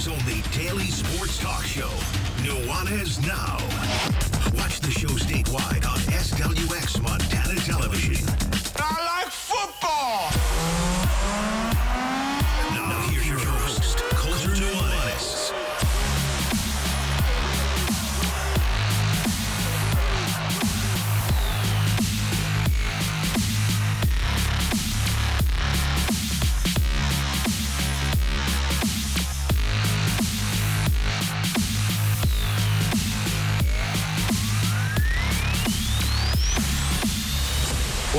Montana's only daily sports talk show, Nuanez Now. Watch the show statewide on SWX Montana Television. I like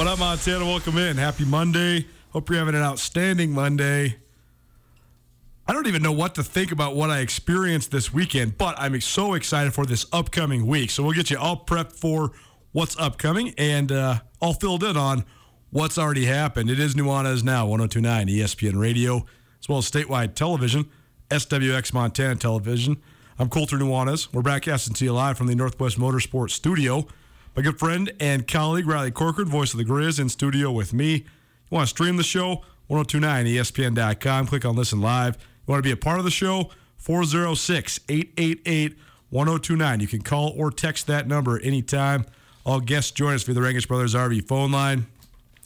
What up, Montana? Welcome in. Happy Monday. Hope you're having an outstanding Monday. I don't even know what to think about what I experienced this weekend, but I'm so excited for this upcoming week. So we'll get you all prepped for what's upcoming and uh, all filled in on what's already happened. It is Nuanez Now, 1029 ESPN Radio, as well as statewide television, SWX Montana Television. I'm Colter Nuanez. We're broadcasting to you live from the Northwest Motorsports Studio. My good friend and colleague Riley Corcoran, voice of the Grizz, in studio with me. You want to stream the show? 1029ESPN.com. Click on Listen Live. You want to be a part of the show? 406 888 1029. You can call or text that number anytime. All guests join us via the Rangitsch Brothers RV phone line.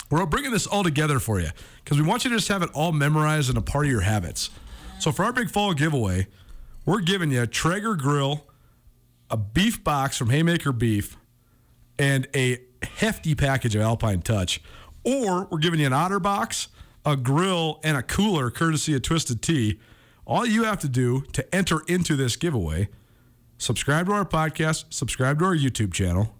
We're bringing this all together for you because we want you to just have it all memorized and a part of your habits. So for our big fall giveaway, we're giving you a Traeger grill, a beef box from Haymaker Beef, and a hefty package of Alpine Touch. Or we're giving you an otter box, a grill, and a cooler courtesy of Twisted Tea. All you have to do to enter into this giveaway, subscribe to our podcast, subscribe to our YouTube channel,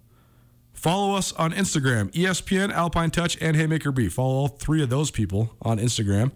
follow us on Instagram, ESPN, Alpine Touch, and Haymaker Beef. Follow all three of those people on Instagram.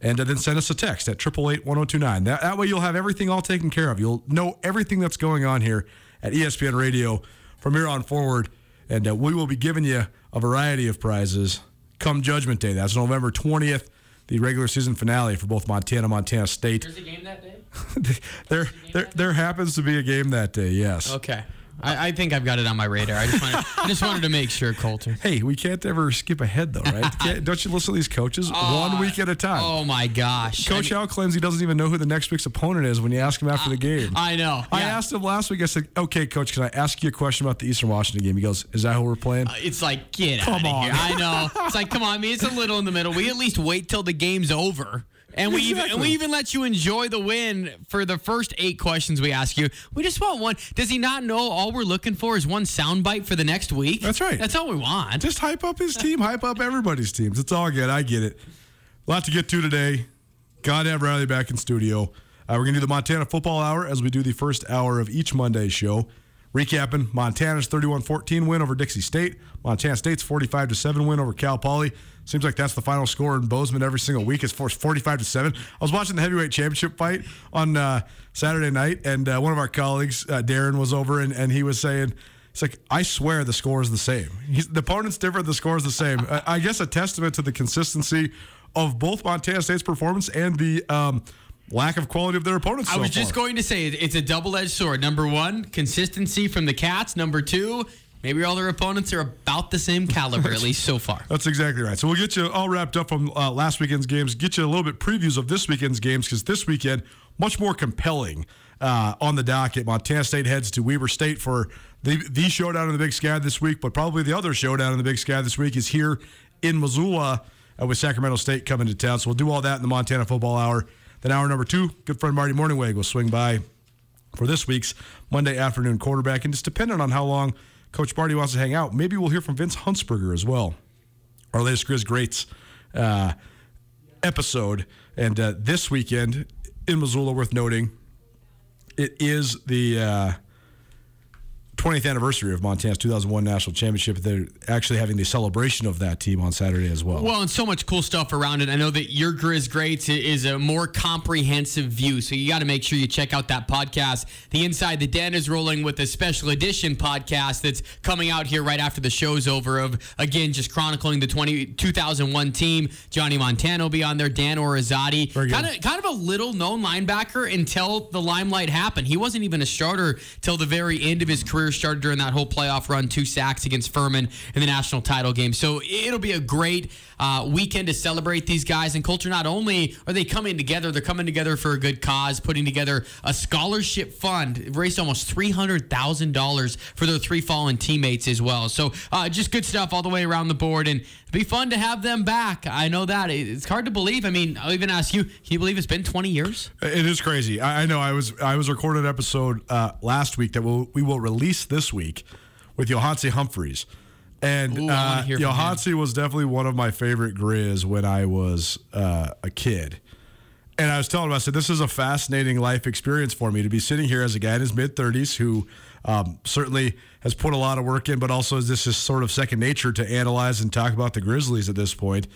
And uh, then send us a text at 888-1029. That, that way you'll have everything all taken care of. You'll know everything that's going on here at ESPN Radio from here on forward. And uh, we will be giving you a variety of prizes come Judgment Day. That's November 20th, the regular season finale for both Montana, Montana State. There's a game that day? there, there, there happens to be a game that day, yes. Okay. I, I think I've got it on my radar. I just wanted, I just wanted to make sure, Colter. Hey, we can't ever skip ahead, though, right? Don't you listen to these coaches? Oh, One week at a time. Oh my gosh. Coach I, mean, Al claims he doesn't even know who the next week's opponent is when you ask him after the game. I know. I yeah. asked him last week. I said, "Okay, coach, can I ask you a question about the Eastern Washington game?" He goes, "Is that who we're playing?" Uh, it's like, get Come out of on. here. I know. It's like, come on. I mean, it's a little in the middle. We at least wait till the game's over. And we even and we even let you enjoy the win for the first eight questions we ask you. We just want one. Does he not know all we're looking for is one soundbite for the next week? That's right. That's all we want. Just hype up his team, hype up everybody's teams. It's all good. I get it. A lot to get to today. God have Riley back in studio. Uh, we're going to do the Montana Football Hour as we do the first hour of each Monday show. Recapping Montana's 31-14 win over Dixie State, Montana State's 45 to 7 win over Cal Poly. Seems like that's the final score in Bozeman every single week. It's 45 to 7. I was watching the heavyweight championship fight on uh, Saturday night, and uh, one of our colleagues, uh, Darren, was over, and, and he was saying, it's like, I swear the score is the same. He's, the opponent's different, the score is the same. I, I guess a testament to the consistency of both Montana State's performance and the um, lack of quality of their opponents. I so was just going to say it's a double-edged sword. Number one, consistency from the Cats. Number two, maybe all their opponents are about the same caliber, at least so far. That's exactly right. So we'll get you all wrapped up from uh, last weekend's games, get you a little bit previews of this weekend's games because this weekend much more compelling uh, on the docket. Montana State heads to Weber State for the the showdown in the Big Sky this week, but probably the other showdown in the Big Sky this week is here in Missoula uh, with Sacramento State coming to town. So we'll do all that in the Montana Football Hour. Then hour number two, good friend Marty Mornhinweg will swing by for this week's Monday afternoon quarterback. And just depending on how long Coach Marty wants to hang out, maybe we'll hear from Vince Huntsberger as well. Our latest Grizz Greats uh, episode. And uh, this weekend in Missoula, worth noting, it is the uh, 20th anniversary of Montana's 2001 national championship. They're actually having the celebration of that team on Saturday as well. Well, and so much cool stuff around it. I know that your Grizz Greats is a more comprehensive view, so you got to make sure you check out that podcast. The Inside the Den is rolling with a special edition podcast that's coming out here right after the show's over. Of again, just chronicling the 20, 2001 team. Johnny Montana will be on there. Dan Orizati, kind of kind of a little known linebacker until the limelight happened. He wasn't even a starter till the very end of his career. Started during that whole playoff run, two sacks against Furman in the national title game. So it'll be a great uh, weekend to celebrate these guys. And Colter, not only are they coming together, they're coming together for a good cause, putting together a scholarship fund. Raised almost three hundred thousand dollars for their three fallen teammates as well. So uh, just good stuff all the way around the board, and be fun to have them back. I know that it's hard to believe. I mean, I'll even ask you: Can you believe it's been twenty years? It is crazy. I, I know. I was I was recording an episode uh, last week that we'll, we will release this week with Yohance Humphreys, and Ooh, uh, hear from him. Yohance was definitely one of my favorite Grizz when I was uh, a kid. And I was telling him, I said, this is a fascinating life experience for me to be sitting here as a guy in his mid 30s who um, certainly has put a lot of work in, but also this is sort of second nature to analyze and talk about the Grizzlies at this point.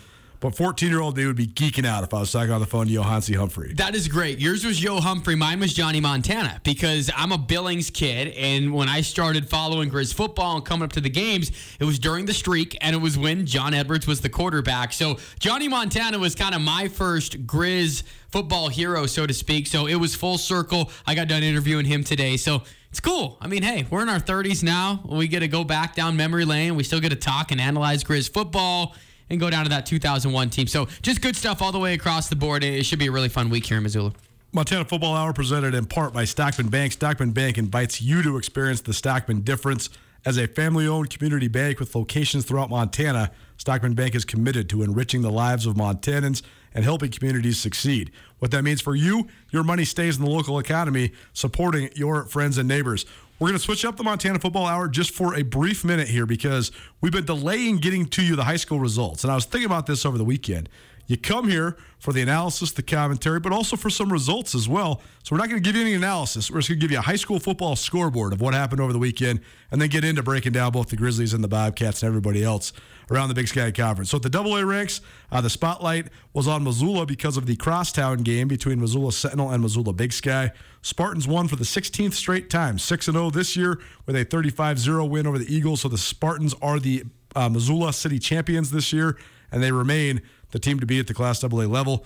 But 14 year old they would be geeking out if I was talking on the phone to Yohance Humphery. That is great. Yours was Joe Humphrey. Mine was Johnny Montana because I'm a Billings kid. And when I started following Grizz football and coming up to the games, it was during the streak and it was when John Edwards was the quarterback. So Johnny Montana was kind of my first Grizz football hero, so to speak. So it was full circle. I got done interviewing him today. So it's cool. I mean, hey, we're in our 30s now. We get to go back down memory lane. We still get to talk and analyze Grizz football and go down to that 2001 team. So just good stuff all the way across the board. It should be a really fun week here in Missoula. Montana Football Hour presented in part by Stockman Bank. Stockman Bank invites you to experience the Stockman difference. As a family owned community bank with locations throughout Montana, Stockman Bank is committed to enriching the lives of Montanans and helping communities succeed. What that means for you, your money stays in the local economy, supporting your friends and neighbors. We're going to switch up the Montana Football Hour just for a brief minute here because we've been delaying getting to you the high school results. And I was thinking about this over the weekend. You come here for the analysis, the commentary, but also for some results as well. So we're not going to give you any analysis. We're just going to give you a high school football scoreboard of what happened over the weekend and then get into breaking down both the Grizzlies and the Bobcats and everybody else around the Big Sky Conference. So at the Double A ranks, uh, the spotlight was on Missoula because of the crosstown game between Missoula Sentinel and Missoula Big Sky. Spartans won for the 16th straight time, 6 0 this year with a 35 0 win over the Eagles. So the Spartans are the uh, Missoula City champions this year, and they remain the team to be at the Class AA level.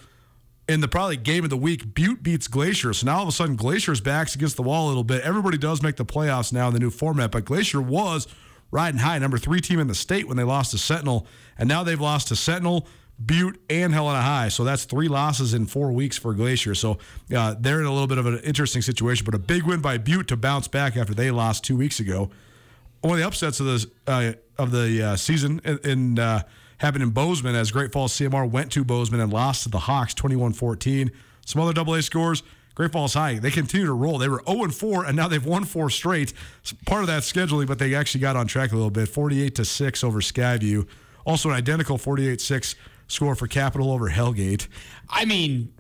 In the probably game of the week, Butte beats Glacier. So now all of a sudden, Glacier's backs against the wall a little bit. Everybody does make the playoffs now in the new format, but Glacier was riding high, number three team in the state when they lost to Sentinel, and now they've lost to Sentinel, Butte, and Helena High. So that's three losses in four weeks for Glacier. So uh, they're in a little bit of an interesting situation, but a big win by Butte to bounce back after they lost two weeks ago. One of the upsets of the uh, of the uh, season in, in uh, happened in Bozeman as Great Falls CMR went to Bozeman and lost to the Hawks 21-14. Some other double A scores. Great Falls High, they continue to roll. They were 0 4, and now they've won four straight. It's part of that scheduling, but they actually got on track a little bit. 48 to 6 over Skyview. Also, an identical 48 6 score for Capital over Hellgate. I mean,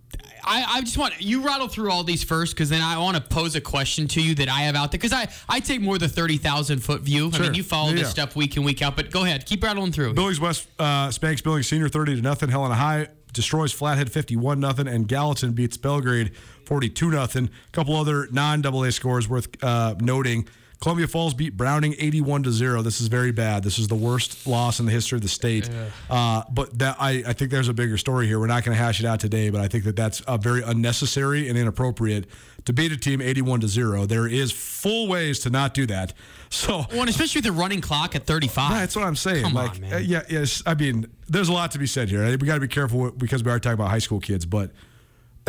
I, I just want you rattle through all these first because then I want to pose a question to you that I have out there because I, I take more the 30,000 foot view. I mean, you follow Yeah, this yeah. stuff week in, week out, but go ahead. Keep rattling through. Billings West uh, spanks Billings Senior 30 to nothing. Helena High destroys Flathead 51 nothing, and Gallatin beats Belgrade 42 nothing. A couple other non AA scores worth uh, noting. Columbia Falls beat Browning 81 to 0. This is very bad. This is the worst loss in the history of the state. Uh, but that I, I think there's a bigger story here. We're not going to hash it out today, but I think that that's uh, very unnecessary and inappropriate to beat a team 81 to 0. There is full ways to not do that. So Well, and especially with the running clock at 35. that's what I'm saying. Come like, on, man. uh, yeah, yes. I mean, there's a lot to be said here. We got to be careful because we are talking about high school kids, but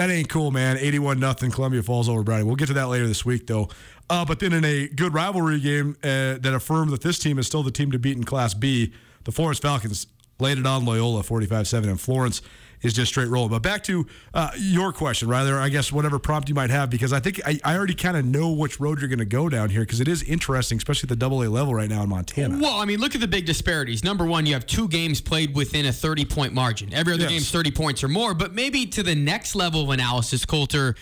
that ain't cool, man. 81 nothing. Columbia Falls over Browning. We'll get to that later this week, though. Uh, but then in a good rivalry game uh, that affirmed that this team is still the team to beat in Class B, the Florence Falcons laid it on Loyola 45-7, in Florence is just straight rolling. But back to uh, your question, rather, I guess whatever prompt you might have, because I think I, I already kind of know which road you're going to go down here, because it is interesting, especially at the double A level right now in Montana. Well, I mean, look at the big disparities. Number one, you have two games played within a 30 point margin. Every other Yes. game's 30 points or more. But maybe to the next level of analysis, Colter,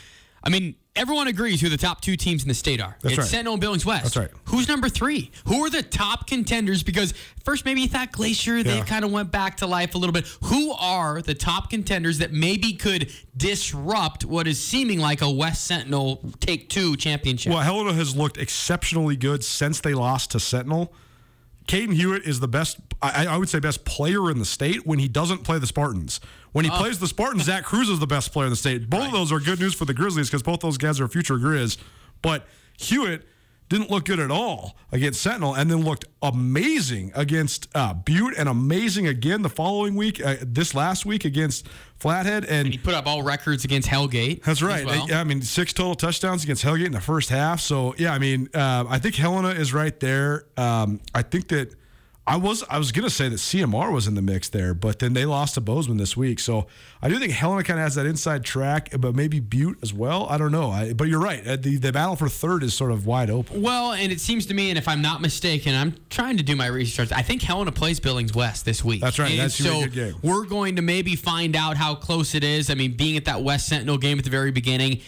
I mean, everyone agrees who the top two teams in the state are. That's it's right. Sentinel and Billings West. That's right. Who's number three? Who are the top contenders? Because first, maybe you thought Glacier, they Yeah. kind of went back to life a little bit. Who are the top contenders that maybe could disrupt what is seeming like a West Sentinel take two championship? Well, Helena has looked exceptionally good since they lost to Sentinel. Kaden Huot is the best, I, I would say, best player in the state when he doesn't play the Spartans. When he plays the Spartans, Zach Cruz is the best player in the state. Both of those are good news for the Grizzlies because both those guys are future Grizz. But Huot didn't look good at all against Sentinel and then looked amazing against uh, Butte and amazing again the following week, uh, this last week against Flathead. And he put up all records against Hellgate. that's right. well. Yeah, I mean, six total touchdowns against Hellgate in the first half. So yeah, I mean, uh, I think Helena is right there. Um, I think that I was I was gonna say that CMR was in the mix there, but then they lost to Bozeman this week. So I do think Helena kind of has that inside track, but maybe Butte as well. I don't know. I, but you're right. Uh, The the battle for third is sort of wide open. Well, and it seems to me, and if I'm not mistaken, I'm trying to do my research. I think Helena plays Billings West this week. That's right. And That's so good game. we're going to maybe find out how close it is. I mean, being at that West Sentinel game at the very beginning, it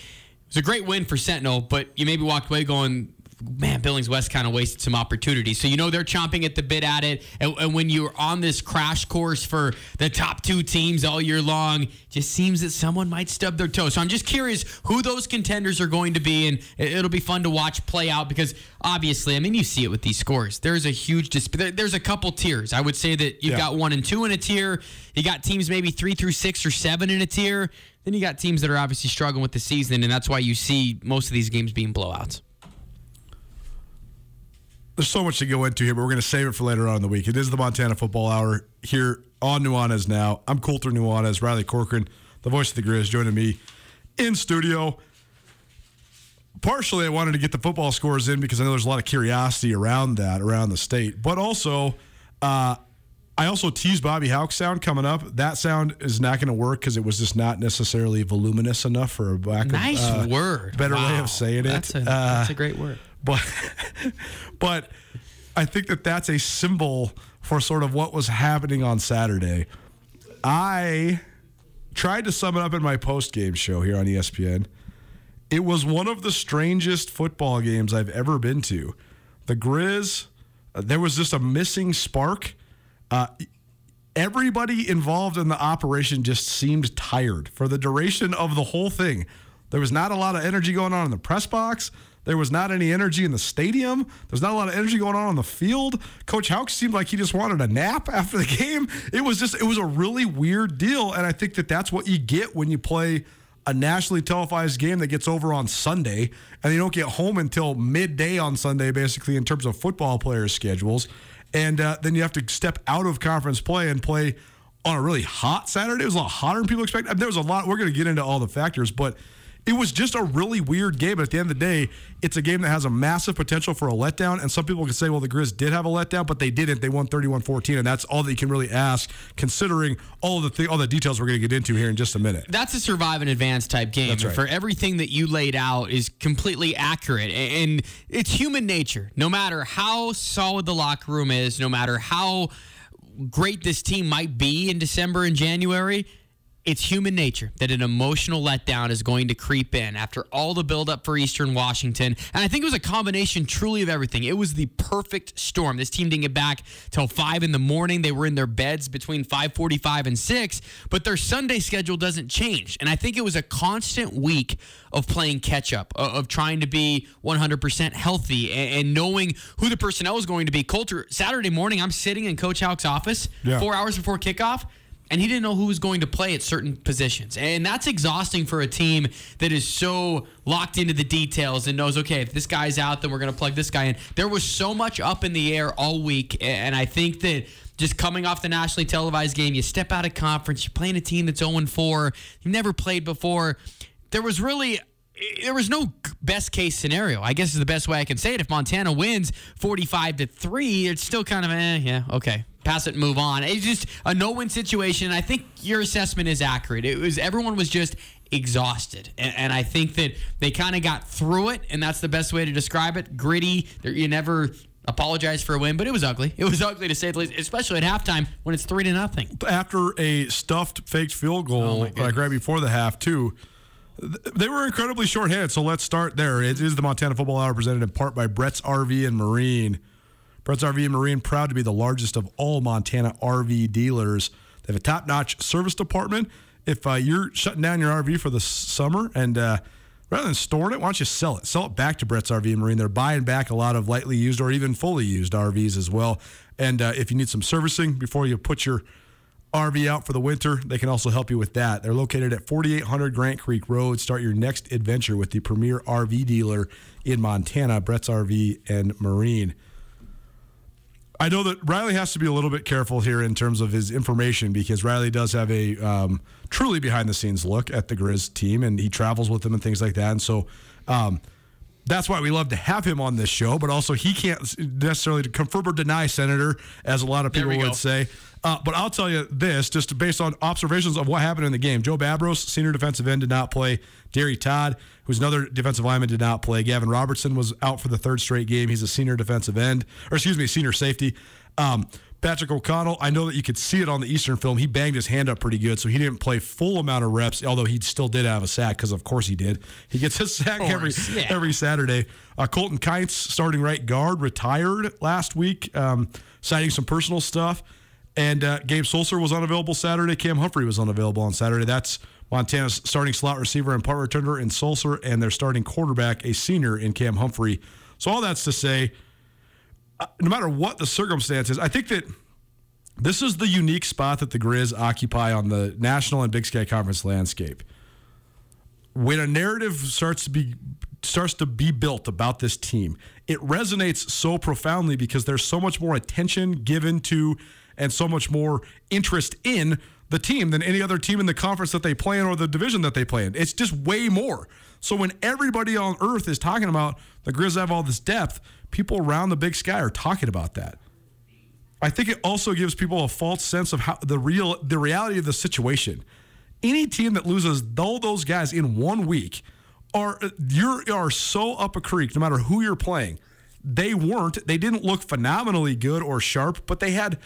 was a great win for Sentinel, but you maybe walked away going, man, Billings West kind of wasted some opportunities. So you know they're chomping at the bit at it. And, and when you're on this crash course for the top two teams all year long, just seems that someone might stub their toe. So I'm just curious who those contenders are going to be, and it- it'll be fun to watch play out because obviously, I mean, you see it with these scores. There's a huge dis- there- There's a couple tiers. I would say that you've Yeah. got one and two in a tier. You got teams maybe three through six or seven in a tier. Then you got teams that are obviously struggling with the season, and that's why you see most of these games being blowouts. There's so much to go into here, but we're going to save it for later on in the week. It is the Montana Football Hour here on Nuanez now. I'm Colter Nuanez, Riley Corcoran, the voice of the Grizz, joining me in studio. Partially, I wanted to get the football scores in because I know there's a lot of curiosity around that, around the state. But also, uh, I also teased Bobby Hauck's sound coming up. That sound is not going to work because it was just not necessarily voluminous enough for a lack of, Nice uh, word. better way of saying it. That's a, Uh, that's a great word. But but I think that that's a symbol for sort of what was happening on Saturday. I tried to sum it up in my post game show here on ESPN. It was one of the strangest football games I've ever been to. The Grizz, uh, there was just a missing spark. Uh, everybody involved in the operation just seemed tired for the duration of the whole thing. There was not a lot of energy going on in the press box. There was not any energy in the stadium. There's not a lot of energy going on on the field. Coach Hauck seemed like he just wanted a nap after the game. It was just, it was a really weird deal. And I think that that's what you get when you play a nationally televised game that gets over on Sunday and you don't get home until midday on Sunday, basically, in terms of football players' schedules. And uh, then you have to step out of conference play and play on a really hot Saturday. It was a lot hotter than people expect. There was a lot. We're going to get into all the factors, but it was just a really weird game. But at the end of the day, it's a game that has a massive potential for a letdown. And some people can say, well, the Grizz did have a letdown, but they didn't. They won 31 14. And that's all that you can really ask, considering all the th- all the details we're going to get into here in just a minute. That's a survive and advance type game. Right. For everything that you laid out is completely accurate. And it's human nature. No matter how solid the locker room is, no matter how great this team might be in December and January, it's human nature that an emotional letdown is going to creep in after all the buildup for Eastern Washington. And I think it was a combination truly of everything. It was the perfect storm. This team didn't get back till five in the morning. They were in their beds between 545 and 6, but their Sunday schedule doesn't change. And I think it was a constant week of playing catch up, of trying to be 100% healthy and knowing who the personnel is going to be. Colter, Saturday morning, I'm sitting in Coach Hauck's office Yeah. four hours before kickoff and he didn't know who was going to play at certain positions. And that's exhausting for a team that is so locked into the details and knows, okay, if this guy's out, then we're going to plug this guy in. There was so much up in the air all week. And I think that just coming off the nationally televised game, you step out of conference, you're playing a team that's 0 4, you've never played before. There was really there was no best case scenario. I guess is the best way I can say it. If Montana wins 45 to 3, it's still kind of eh, yeah, okay. Pass it and move on. It's just a no-win situation. I think your assessment is accurate. It was everyone was just exhausted, and, and I think that they kind of got through it, and that's the best way to describe it. Gritty. There- You never apologize for a win, but it was ugly. It was ugly to say the least, especially at halftime when it's three to nothing. after a stuffed faked field Oh, goal, my like right before the half, too. They were incredibly shorthanded, so let's start there. It is the Montana Football Hour presented in part by Brett's RV and Marine. Brett's RV and Marine, proud to be the largest of all Montana RV dealers. They have a top notch service department. If uh, you're shutting down your RV for the summer and uh, rather than storing it, why don't you sell it? Sell it back to Brett's RV and Marine. They're buying back a lot of lightly used or even fully used RVs as well. And uh, if you need some servicing before you put your RV out for the winter, they can also help you with that. They're located at 4800 Grant Creek Road. Start your next adventure with the premier RV dealer in Montana, Brett's RV and Marine. I know that Riley has to be a little bit careful here in terms of his information because Riley does have a um, truly behind the scenes look at the Grizz team and he travels with them and things like that. And so um, that's why we love to have him on this show, but also he can't necessarily confirm or deny Senator, as a lot of people would go. say. Uh, but I'll tell you this, just based on observations of what happened in the game. Joe Babros, senior defensive end, did not play. Derry Todd, who's another defensive lineman, did not play. Gavin Robertson was out for the third straight game. He's a senior defensive end, or excuse me, senior safety. Um, Patrick O'Connell, I know that you could see it on the Eastern film. He banged his hand up pretty good, so he didn't play full amount of reps, although he still did have a sack, because of course he did. He gets a sack every, yeah. every Saturday. Uh, Colton Kites, starting right guard, retired last week, um, citing some personal stuff. And uh, Gabe Sulser was unavailable Saturday. Cam Humphrey was unavailable on Saturday. That's Montana's starting slot receiver and punt returner in Sulser, and their starting quarterback, a senior in Cam Humphrey. So all that's to say, no matter what the circumstances, I think that this is the unique spot that the Grizz occupy on the national and Big Sky Conference landscape. When a narrative starts to be starts to be built about this team, it resonates so profoundly because there's so much more attention given to and so much more interest in the team than any other team in the conference that they play in or the division that they play in. It's just way more. So when everybody on earth is talking about the Grizz have all this depth, people around the Big Sky are talking about that. I think it also gives people a false sense of how the real the reality of the situation. Any team that loses all those guys in one week are you are so up a creek no matter who you're playing. They weren't. They didn't look phenomenally good or sharp, but they had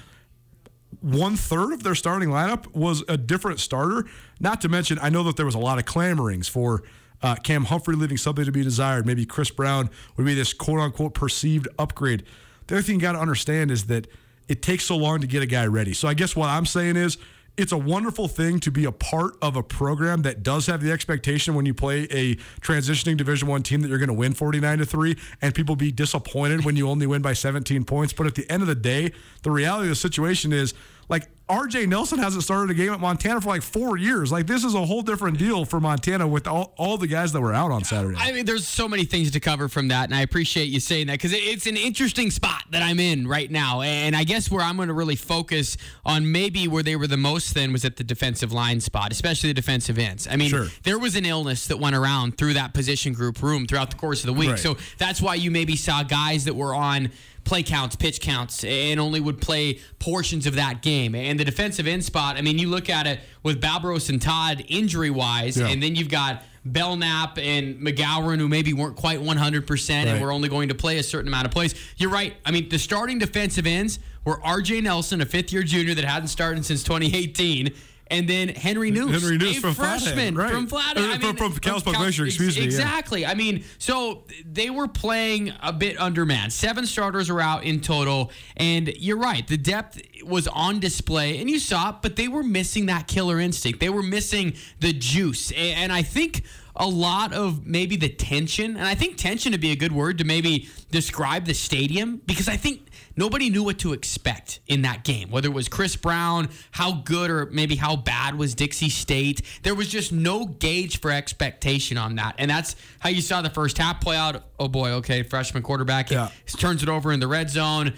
one third of their starting lineup was a different starter. Not to mention, I know that there was a lot of clamorings for uh, Cam Humphrey leaving something to be desired. Maybe Kris Brown would be this quote unquote perceived upgrade. The other thing you got to understand is that it takes so long to get a guy ready. So I guess what I'm saying is it's a wonderful thing to be a part of a program that does have the expectation when you play a transitioning division one team that you're going to win 49 to 3 and people be disappointed when you only win by 17 points but at the end of the day the reality of the situation is like RJ Nelson hasn't started a game at Montana for like 4 years like this is a whole different deal for Montana with all, all the guys that were out on Saturday I mean, there's so many things to cover from that, and I appreciate you saying that because it's an interesting spot that I'm in right now. And I guess where I'm going to really focus on maybe where they were the most thin was at the defensive line spot, especially the defensive ends. I mean, Sure. there was an illness that went around through that position group room throughout the course of the week. Right. So that's why you maybe saw guys that were on play counts, pitch counts, and only would play portions of that game. And the defensive end spot, I mean, you look at it with Babros and Todd injury wise, Yeah. and then you've got Belknap and McGowan, who maybe weren't quite 100% and Right. were only going to play a certain amount of plays. You're right. I mean, the starting defensive ends were R.J. Nelson, a fifth year junior that hadn't started since 2018. And then Henry Noose, Henry a from freshman Flathead, right. from Flathead. I from- mean, from Kalispell Cal- Glacier, excuse me, yeah. Exactly. I mean, so they were playing a bit undermanned. Seven starters are out in total, and you're right. The depth was on display, and you saw it, but they were missing that killer instinct. They were missing the juice, and I think a lot of maybe the tension, and I think tension would be a good word to maybe describe the stadium because I think nobody knew what to expect in that game. Whether it was Kris Brown, how good or maybe how bad was Dixie State, there was just no gauge for expectation on that, and that's how you saw the first half play out. Oh boy, okay, freshman quarterback Yeah. turns it over in the red zone.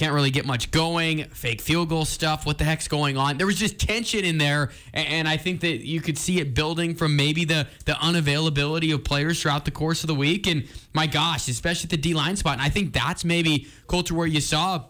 Can't really get much going. Fake field goal stuff. What the heck's going on? There was just tension in there, and I think that you could see it building from maybe the the unavailability of players throughout the course of the week. And my gosh, especially at the D line spot. And I think that's maybe Colter where you saw a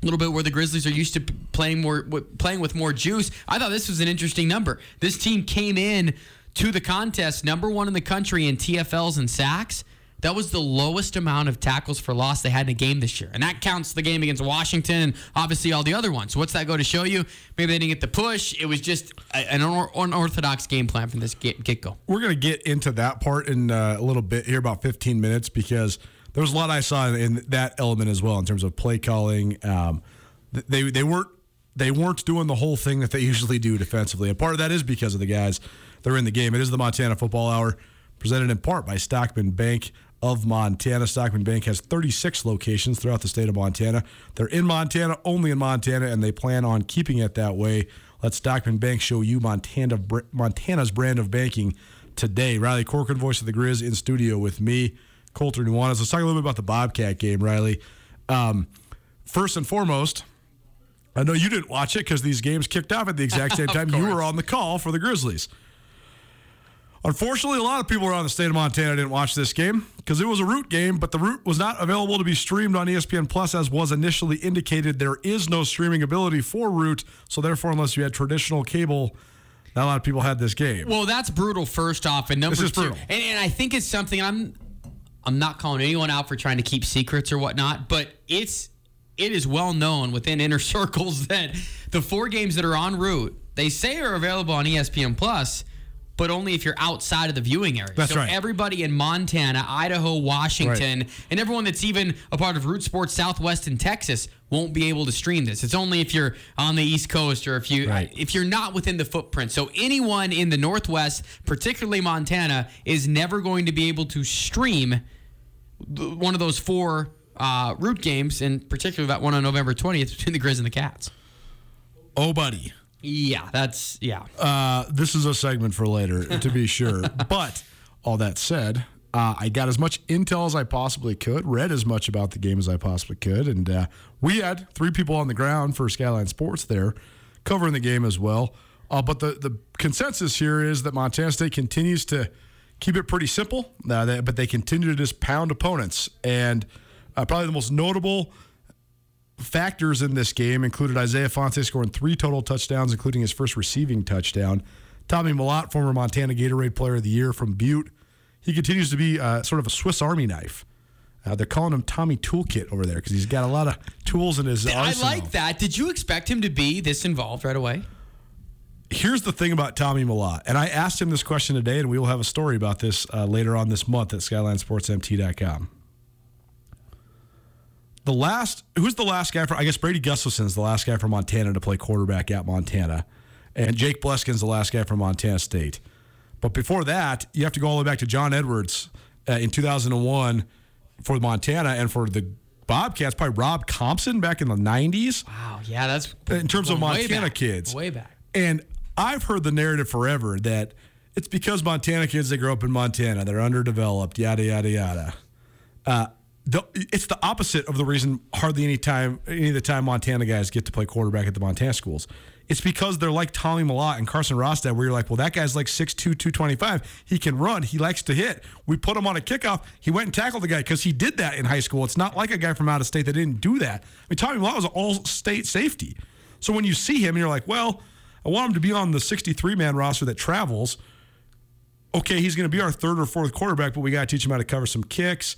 little bit where the Grizzlies are used to playing more playing with more juice. I thought this was an interesting number. This team came in to the contest number one in the country in TFLs and sacks. That was the lowest amount of tackles for loss they had in a game this year. And that counts the game against Washington and obviously all the other ones. So What's that go to show you? Maybe they didn't get the push. It was just an unorthodox game plan from this get go. We're going to get into that part in uh, a little bit here, about 15 minutes, because there was a lot I saw in that element as well in terms of play calling. Um, they they weren't they weren't doing the whole thing that they usually do defensively, and part of that is because of the guys that are in the game. It is the Montana Football Hour, presented in part by Stockman Bank of Montana. Stockman Bank has 36 locations throughout the state of Montana. They're in Montana, only in Montana, and they plan on keeping it that way. Let Stockman Bank show you Montana Montana's brand of banking today. Riley Corcoran, voice of the Grizz, in studio with me, Colter Nuanez. Let's talk a little bit about the Bobcat game, Riley. Um, first and foremost, I know you didn't watch it because these games kicked off at the exact same time. You were on the call for the Grizzlies. Unfortunately, a lot of people around the state of Montana didn't watch this game because it was a root game, but the root was not available to be streamed on ESPN Plus as was initially indicated. There is no streaming ability for root, so therefore, unless you had traditional cable, not a lot of people had this game. Well, that's brutal. First off, and number two, brutal. And, and I think it's something I'm. I'm not calling anyone out for trying to keep secrets or whatnot, but it's it is well known within inner circles that the four games that are on Root they say are available on ESPN Plus, but only if you're outside of the viewing area. That's so right. Everybody in Montana, Idaho, Washington, and everyone that's even a part of Root Sports Southwest and Texas won't be able to stream this. It's only if you're on the East Coast or if you Right. if you're not within the footprint. So anyone in the Northwest, particularly Montana, is never going to be able to stream one of those four uh, root games, and particularly that one on November 20th between the Grizz and the Cats. Oh, buddy. Yeah, that's yeah. Uh, this is a segment for later, to be sure. But all that said, uh, I got as much intel as I possibly could, read as much about the game as I possibly could, and uh, we had three people on the ground for Skyline Sports there covering the game as well. Uh, but the, the consensus here is that Montana State continues to keep it pretty simple, uh, they, but they continue to just pound opponents. And uh, probably the most notable factors in this game included Isaiah Ifanse scoring three total touchdowns, including his first receiving touchdown. Tommy Mellott, former Montana Gatorade Player of the Year from Butte, he continues to be uh, sort of a Swiss Army knife. Uh, they're calling him Tommy Toolkit over there because he's got a lot of tools in his arsenal. I like that. Did you expect him to be this involved right away? Here's the thing about Tommy Mellott, and I asked him this question today, and we will have a story about this uh, later on this month at SkylineSportsMT.com. The last, who's the last guy for? I guess Brady Gustafson's the last guy from Montana to play quarterback at Montana, and Jake Bleskin's the last guy from Montana State. But before that, you have to go all the way back to John Edwards uh, in 2001 for Montana, and for the Bobcats, probably Rob Compson back in the 90s Wow, yeah, that's in terms of Montana back. kids. Way back. And I've heard the narrative forever that it's because Montana kids they grow up in Montana, they're underdeveloped, yada yada yada. Uh, the, it's the opposite of the reason hardly any time any of the time Montana guys get to play quarterback at the Montana schools. It's because they're like Tommy Mellott and Carson Rostad, where you're like, well, that guy's like 6'2", 225. He can run. He likes to hit. We put him on a kickoff. He went and tackled the guy because he did that in high school. It's not like a guy from out of state that didn't do that. I mean, Tommy Mellott was an all-state safety. So when you see him and you're like, well, I want him to be on the 63-man roster that travels. okay, he's going to be our third or fourth quarterback, but we got to teach him how to cover some kicks.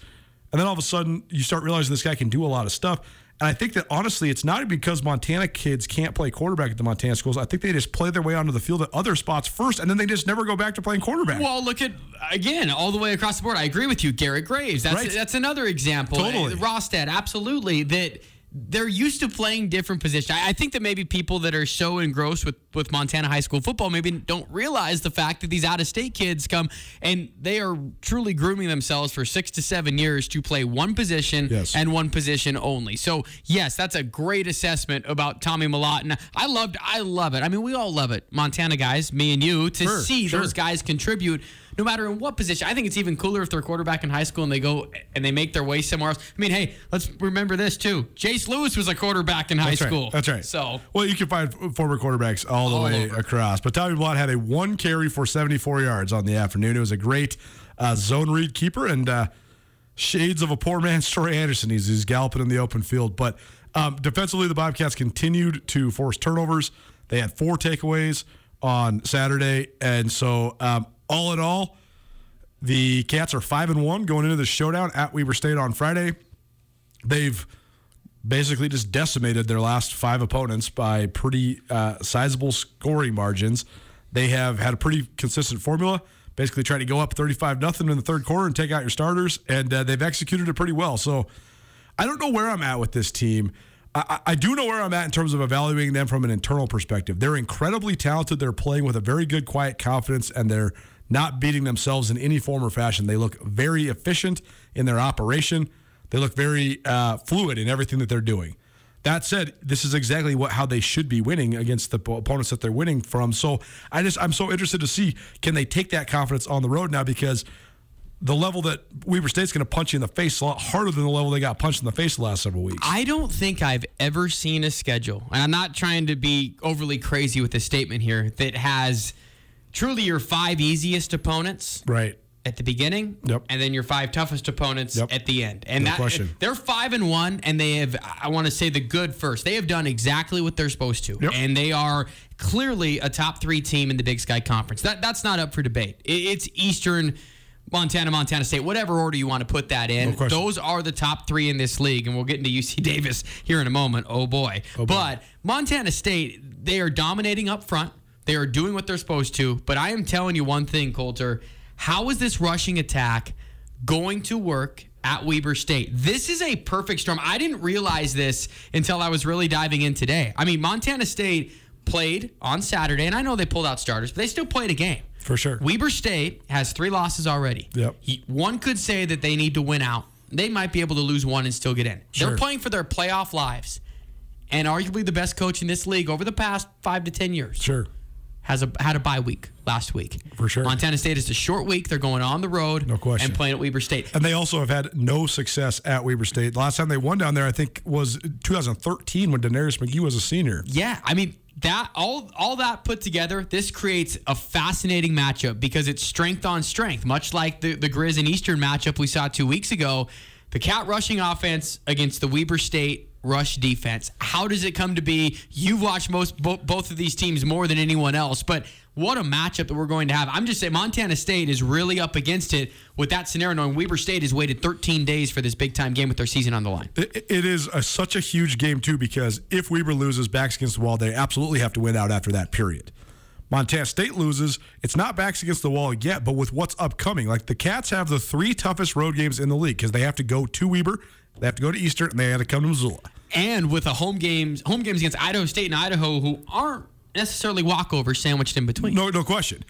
And then all of a sudden, you start realizing this guy can do a lot of stuff. And I think that honestly, it's not because Montana kids can't play quarterback at the Montana schools. I think they just play their way onto the field at other spots first, and then they just never go back to playing quarterback. Well, look at again all the way across the board. I agree with you, Garrett Graves. That's Right. that's another example. Totally. Rostad, absolutely. That they're used to playing different positions. I I think that maybe people that are so engrossed with with Montana high school football maybe don't realize the fact that these out of state kids come and they are truly grooming themselves for six to seven years to play one position Yes. and one position only. So yes, that's a great assessment about Tommy Malatin. I loved, I love it. I mean, we all love it, Montana guys, me and you, to Sure, see sure. those guys contribute. No matter in what position, I think it's even cooler if they're quarterback in high school and they go and they make their way somewhere else. I mean, hey, let's remember this too. Jace Lewis was a quarterback in high That's right. school. That's right. So well, you can find former quarterbacks all the All way over. across. But Tommy Mellott had a one carry for 74 yards on the afternoon. It was a great uh, zone read keeper and uh, shades of a poor man's Troy Anderson. He's, he's galloping in the open field. But um, defensively, the Bobcats continued to force turnovers. They had four takeaways on Saturday, and so um, all in all, the Cats are five and one going into the showdown at Weber State on Friday. They've basically just decimated their last five opponents by pretty uh, sizable scoring margins. They have had a pretty consistent formula. Basically, try to go up 35 nothing in the third quarter and take out your starters, and uh, they've executed it pretty well. So, I don't know where I'm at with this team. I I do know where I'm at in terms of evaluating them from an internal perspective. They're incredibly talented. They're playing with a very good, quiet confidence, and they're not beating themselves in any form or fashion. They look very efficient in their operation. They look very uh, fluid in everything that they're doing. That said, this is exactly what how they should be winning against the opponents that they're winning from. So I just I'm so interested to see can they take that confidence on the road now because the level that Weber State's going to punch you in the face a lot harder than the level they got punched in the face the last several weeks. I don't think I've ever seen a schedule, and I'm not trying to be overly crazy with this statement here, that has truly your five easiest opponents right. at the beginning, Yep. and then your five toughest opponents Yep. at the end. And No that question. they're five and one, and they have. I want to say the good first. They have done exactly what they're supposed to, Yep. and they are clearly a top three team in the Big Sky Conference. That that's not up for debate. It's Eastern. Montana, Montana State, whatever order you want to put that in, No those are the top three in this league, and we'll get into UC Davis here in a moment. Oh, oh boy! But Montana State, they are dominating up front. They are doing what they're supposed to. But I am telling you one thing, Colter. How is this rushing attack going to work at Weber State? This is a perfect storm. I didn't realize this until I was really diving in today. I mean, Montana State played on Saturday, and I know they pulled out starters, but they still played a game. For sure. Weber State has three losses already. Yep. He- one could say that they need to win out. They might be able to lose one and still get in. Sure. They're playing for their playoff lives. And arguably the best coach in this league over the past five to ten years Sure. Has a had a bye week last week. For sure. Montana State is a short week. They're going on the road No question. and playing at Weber State. And they also have had no success at Weber State. The last time they won down there, I think, was 2013 when DeNarius McGhee was a senior. Yeah, I mean that all all that put together, this creates a fascinating matchup because it's strength on strength, much like the the Grizz and Eastern matchup we saw two weeks ago. The cat rushing offense against the Weber State rush defense. How does it come to be? You've watched most bo- both of these teams more than anyone else, but what a matchup that we're going to have. I'm just saying Montana State is really up against it with that scenario knowing Weber State has waited 13 days for this big time game with their season on the line. It, it is a, such a huge game, too, because if Weber loses backs against the wall, they absolutely have to win out after that period. Montana State loses, it's not backs against the wall yet, but with what's upcoming, like the Cats have the three toughest road games in the league because they have to go to Weber, they have to go to Eastern, and they have to come to Missoula. and with a home games home games against Idaho State and Idaho who aren't necessarily walkovers sandwiched in between. No, no question.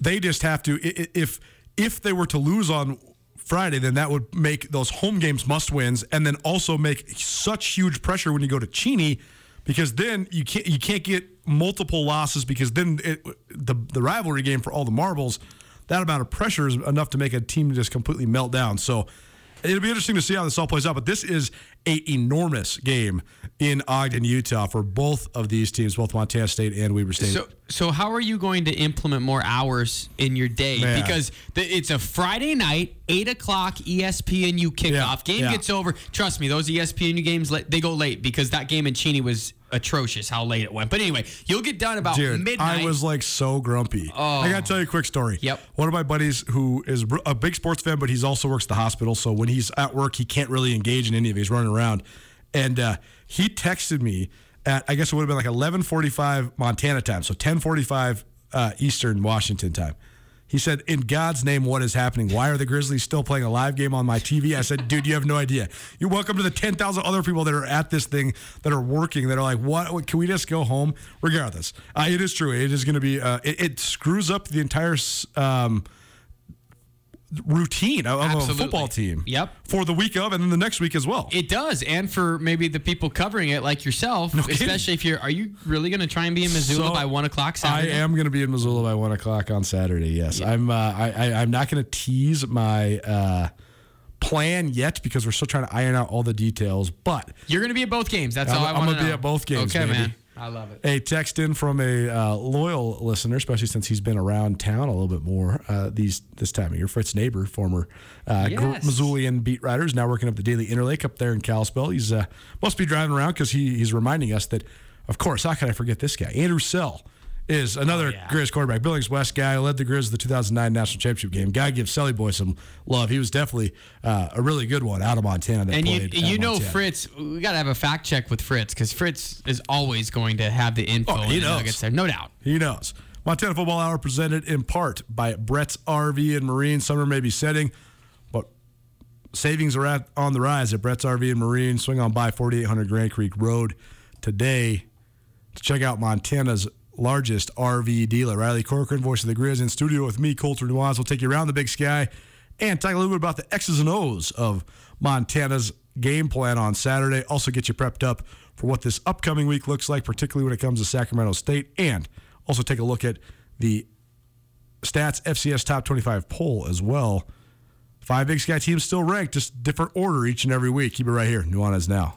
They just have to. If if they were to lose on Friday, then that would make those home games must wins, and then also make such huge pressure when you go to Cheney, because then you can't you can't get multiple losses because then it, the the rivalry game for all the marbles, that amount of pressure is enough to make a team just completely melt down. So. It'll be interesting to see how this all plays out, but this is a enormous game in Ogden, Utah, for both of these teams, both Montana State and Weber State. So, so how are you going to implement more hours in your day? Man. Because the, it's a Friday night Eight o'clock ESPNU kickoff. Yeah, game yeah. gets over. Trust me, those ESPNU games they go late because that game in Cheney was atrocious. How late it went. But anyway, you'll get done about Dude, midnight. I was like so grumpy. I gotta tell you a quick story. Yep. One of my buddies who is a big sports fan, but he's also works at the hospital. So when he's at work, he can't really engage in any of it. He's running around, and uh, he texted me at I guess it would have been like 11:45 Montana time, so 10:45 uh, Eastern Washington time. He said, "In God's name, what is happening? Why are the Grizzlies still playing a live game on my TV?" I said, "Dude, you have no idea. You're welcome to the 10,000 other people that are at this thing that are working that are like, what? can we just go home?" Regardless, uh, it is true. It is going to be. Uh, it, it screws up the entire um, routine of, of a football team. Yep. For the week of, and then the next week as well. It does, and for maybe the people covering it, like yourself, kidding. especially if you're. Are you really going to try and be in Missoula So, by one o'clock I am going to be in Missoula by one o'clock on Saturday. Yes, I'm. Uh, I, I, I'm not going to tease my uh, plan yet because we're still trying to iron out all the details. But You're going to be at both games. That's I'm- all I I'm want to gonna be at both games, Okay, baby. man. I love it. a text in from a uh, loyal listener, especially since he's been around town a little bit more uh, these this time of year. Fritz Neighbor, former uh, Yes. Missoulian beat writer, is now working up the Daily Interlake up there in Kalispell. He's uh, must be driving around because he, he's reminding us that, of course, how can I forget this guy? Andrew Selle is another yeah. Grizz quarterback. Billings West guy led the Grizz the 2009 national championship game. Guy gives Selly Boy some love. He was definitely uh, a really good one out of Montana. That And you, played you know, Montana. Fritz, we got to have a fact check with Fritz because Fritz is always going to have the info Oh, he knows. there, no doubt. He knows. Montana Football Hour presented in part by Brett's RV and Marine. Summer may be setting, but savings are at on the rise at Brett's RV and Marine. Swing on by 4800 Grand Creek Road today to check out Montana's largest RV dealer. Riley Corcoran, voice of the Grizz, in studio with me, Colter Nuanez. We'll take you around the big sky and talk a little bit about the X's and O's of Montana's game plan on Saturday. Also, get you prepped up for what this upcoming week looks like, particularly when it comes to Sacramento State, and also take a look at the Stats FCS Top 25 poll as well. Five Big Sky teams still ranked, just different order each and every week. Keep it right here. Nuanez now.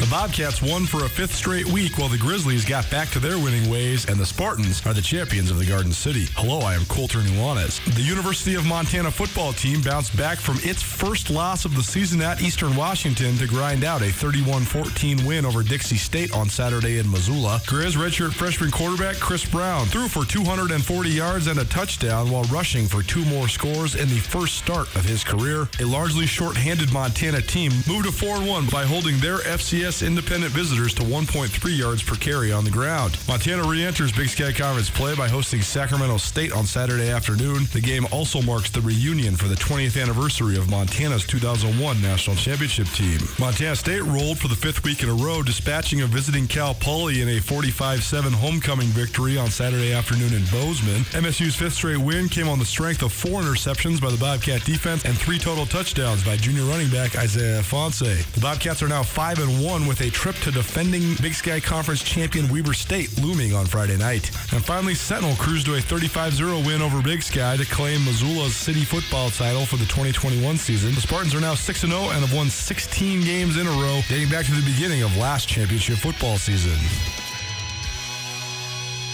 The Bobcats won for a fifth straight week while the Grizzlies got back to their winning ways, and the Spartans are the champions of the Garden City. Hello, I am Colter Nuanez. The University of Montana football team bounced back from its first loss of the season at Eastern Washington to grind out a 31-14 win over Dixie State on Saturday in Missoula. Grizz redshirt freshman quarterback Kris Brown threw for 240 yards and a touchdown while rushing for two more scores in the first start of his career. A largely short-handed Montana team moved to 4-1 by holding their FCS independent visitors to 1.3 yards per carry on the ground. Montana re-enters Big Sky Conference play by hosting Sacramento State on Saturday afternoon. The game also marks the reunion for the 20th anniversary of Montana's 2001 national championship team. Montana State rolled for the fifth week in a row, dispatching a visiting Cal Poly in a 45-7 homecoming victory on Saturday afternoon in Bozeman. MSU's fifth straight win came on the strength of four interceptions by the Bobcat defense and three total touchdowns by junior running back Isaiah Ifanse. The Bobcats are now 5 and 1 with a trip to defending Big Sky Conference champion Weber State looming on Friday night. And finally, Sentinel cruised to a 35-0 win over Big Sky to claim Missoula's city football title for the 2021 season. The Spartans are now 6 0 and have won 16 games in a row, dating back to the beginning of last championship football season.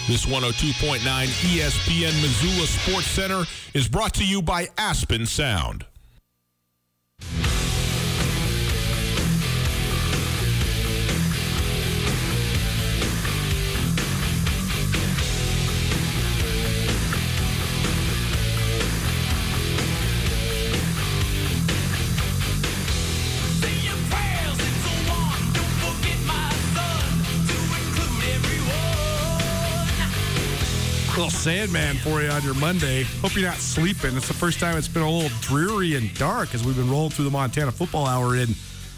This 102.9 ESPN Missoula Sports Center is brought to you by Aspen Sound. Sandman for you on your Monday. Hope you're not sleeping. It's the first time it's been a little dreary and dark as we've been rolling through the Montana football hour in,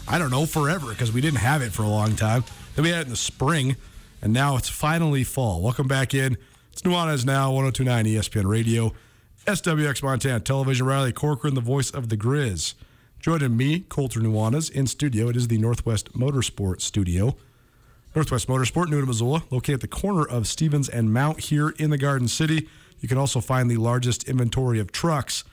I don't know, forever because we didn't have it for a long time. Then we had it in the spring, and now it's finally fall. Welcome back in. It's Nuanez Now, 1029 ESPN Radio, SWX Montana Television. Riley Corcoran, the voice of the Grizz. Joining me, Colter Nuanez, in studio. It is the Northwest Motorsport Studio. Northwest Motorsport, New to Missoula, located at the corner of Stevens and Mount here in the Garden City. You can also find the largest inventory of trucks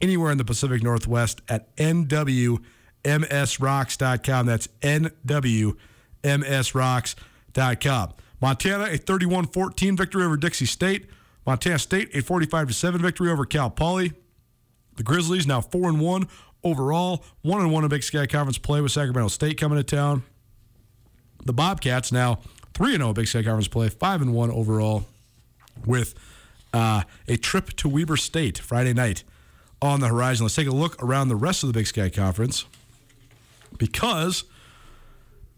anywhere in the Pacific Northwest at NWMSRocks.com. That's NWMSRocks.com. Montana, a 31 14 victory over Dixie State. Montana State, a 45 7 victory over Cal Poly. The Grizzlies now 4 and 1 overall, 1 and 1 in Big Sky Conference play with Sacramento State coming to town. The Bobcats now 3 0 Big Sky Conference play, 5 and 1 overall with uh, a trip to Weber State Friday night on the horizon. Let's take a look around the rest of the Big Sky Conference because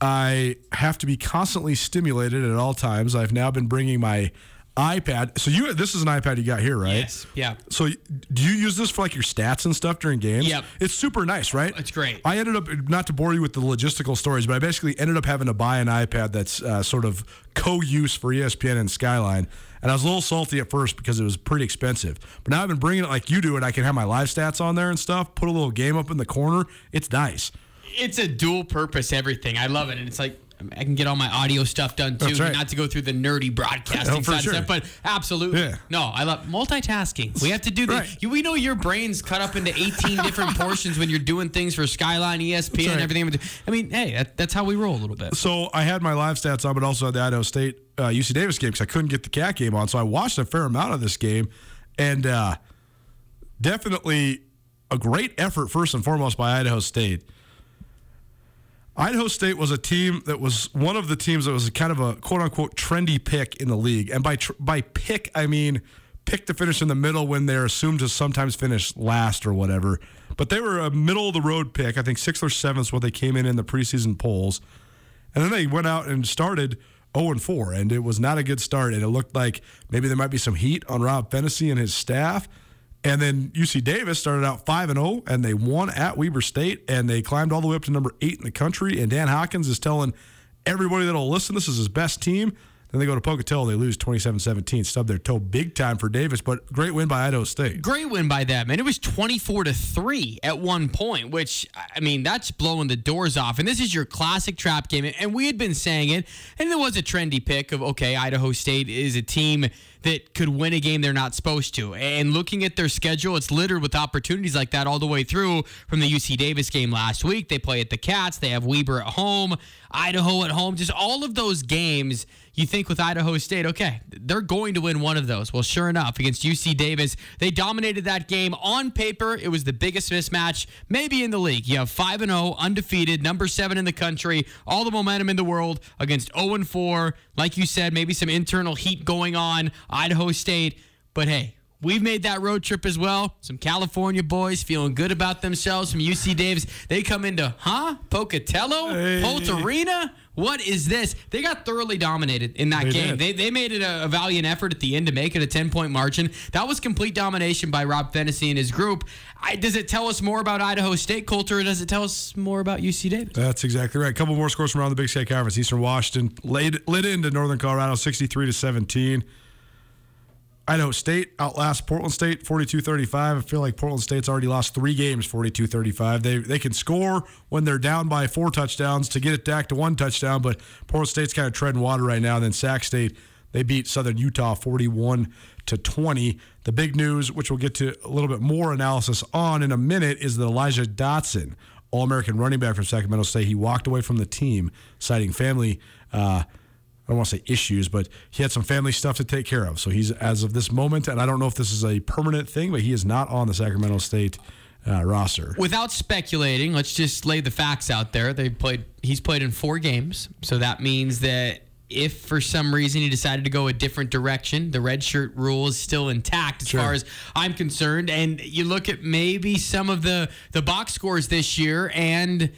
I have to be constantly stimulated at all times. I've now been bringing my iPad. So you, this is an iPad you got here, right? Yes. Yeah. So do you use this for like your stats and stuff during games? Yep. It's super nice, right? It's great. I ended up not to bore you with the logistical stories, but I basically ended up having to buy an iPad that's uh, sort of co-use for ESPN and Skyline. And I was a little salty at first because it was pretty expensive. But now I've been bringing it like you do, and I can have my live stats on there and stuff. Put a little game up in the corner. It's nice. It's a dual purpose everything. I love it, and it's like I can get all my audio stuff done too. Right. Not to go through the nerdy broadcasting Oh, for side sure. stuff, but absolutely. Yeah. No, I love multitasking. We have to do the. Right. You, we know your brain's cut up into 18 different portions when you're doing things for Skyline, ESPN, right. everything. I mean, hey, that, that's how we roll a little bit. So I had my live stats on, but also had the Idaho State uh, UC Davis game because I couldn't get the cat game on. So I watched a fair amount of this game, and uh, definitely a great effort first and foremost by Idaho State. Idaho State was a team that was one of the teams that was kind of a quote unquote trendy pick in the league, and by tr- by pick I mean pick to finish in the middle when they're assumed to sometimes finish last or whatever. But they were a middle of the road pick. I think sixth or seventh is what they came in in the preseason polls. And then they went out and started 0 and 4, and it was not a good start. And it looked like maybe there might be some heat on Rob Phenicie and his staff. And then UC Davis started out 5 and 0, and they won at Weber State, and they climbed all the way up to number eight in the country. And Dan Hawkins is telling everybody that'll listen this is his best team. Then they go to Pocatello, they lose 27 17, stub their toe big time for Davis, but great win by Idaho State. Great win by them, and it was 24 to three at one point. Which I mean, that's blowing the doors off. And this is your classic trap game. And we had been saying it, and there was a trendy pick of okay, Idaho State is a team that could win a game they're not supposed to. And looking at their schedule, it's littered with opportunities like that all the way through. From the UC Davis game last week, they play at the Cats. They have Weber at home, Idaho at home. Just all of those games you think with Idaho State, okay, they're going to win one of those. Well, sure enough, against UC Davis, they dominated that game. On paper, it was the biggest mismatch maybe in the league. You have 5 and 0, undefeated, number 7 in the country, all the momentum in the world against 0 and 4. Like you said, maybe some internal heat going on, Idaho State. But hey, We've made that road trip as well. Some California boys feeling good about themselves from UC Davis. They come into, huh? Pocatello? Holt Arena? What is this? They got thoroughly dominated in that They game. did. They, they made it a, a valiant effort at the end to make it a 10 point margin. That was complete domination by Rob Phenicie and his group. I, does it tell us more about Idaho State culture or does it tell us more about UC Davis? That's exactly right. A couple more scores from around the Big Sky Conference. Eastern Washington laid lit into Northern Colorado 63 to 17. Idaho State outlasts Portland State 42-35. I feel like Portland State's already lost 3 games 42-35. They they can score when they're down by 4 touchdowns to get it back to 1 touchdown, but Portland State's kind of treading water right now. And then Sac State they beat Southern Utah 41 to 20. The big news, which we'll get to a little bit more analysis on in a minute, is that Elijah Dotson, All American running back from Sacramento State, he walked away from the team, citing family. Uh, I don't want to say issues, but he had some family stuff to take care of. So he's, as of this moment, and I don't know if this is a permanent thing, but he is not on the Sacramento State uh, roster. Without speculating, let's just lay the facts out there. They played. He's played in four games, so that means that if for some reason he decided to go a different direction, the red shirt rule is still intact as Sure. far as I'm concerned. And you look at maybe some of the the box scores this year, and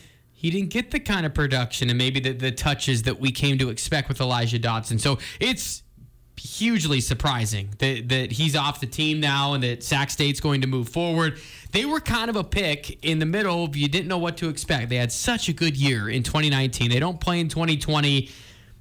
he didn't get the kind of production and maybe the, the touches that we came to expect with Elijah Dotson. So it's hugely surprising that, that he's off the team now and that Sac State's going to move forward. They were kind of a pick in the middle. You didn't know what to expect. They had such a good year in 2019. They don't play in 2020.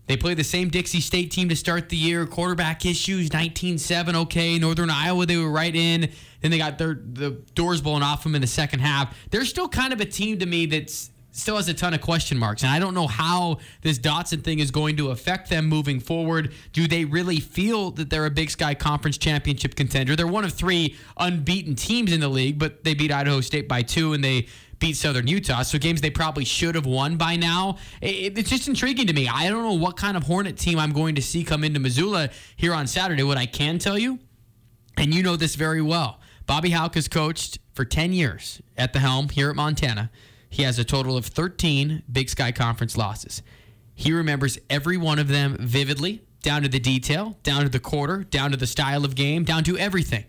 They play the same Dixie State team to start the year. Quarterback issues, 19-7, okay. Northern Iowa, they were right in. Then they got their the doors blown off them in the second half. They're still kind of a team to me that's still has a ton of question marks. And I don't know how this Dotson thing is going to affect them moving forward. Do they really feel that they're a Big Sky Conference championship contender? They're one of three unbeaten teams in the league, but they beat Idaho State by two and they beat Southern Utah. So games they probably should have won by now. It's just intriguing to me. I don't know what kind of Hornet team I'm going to see come into Missoula here on Saturday. What I can tell you, and you know this very well, Bobby Hauck has coached for 10 years at the helm here at Montana. He has a total of 13 Big Sky Conference losses. He remembers every one of them vividly, down to the detail, down to the quarter, down to the style of game, down to everything.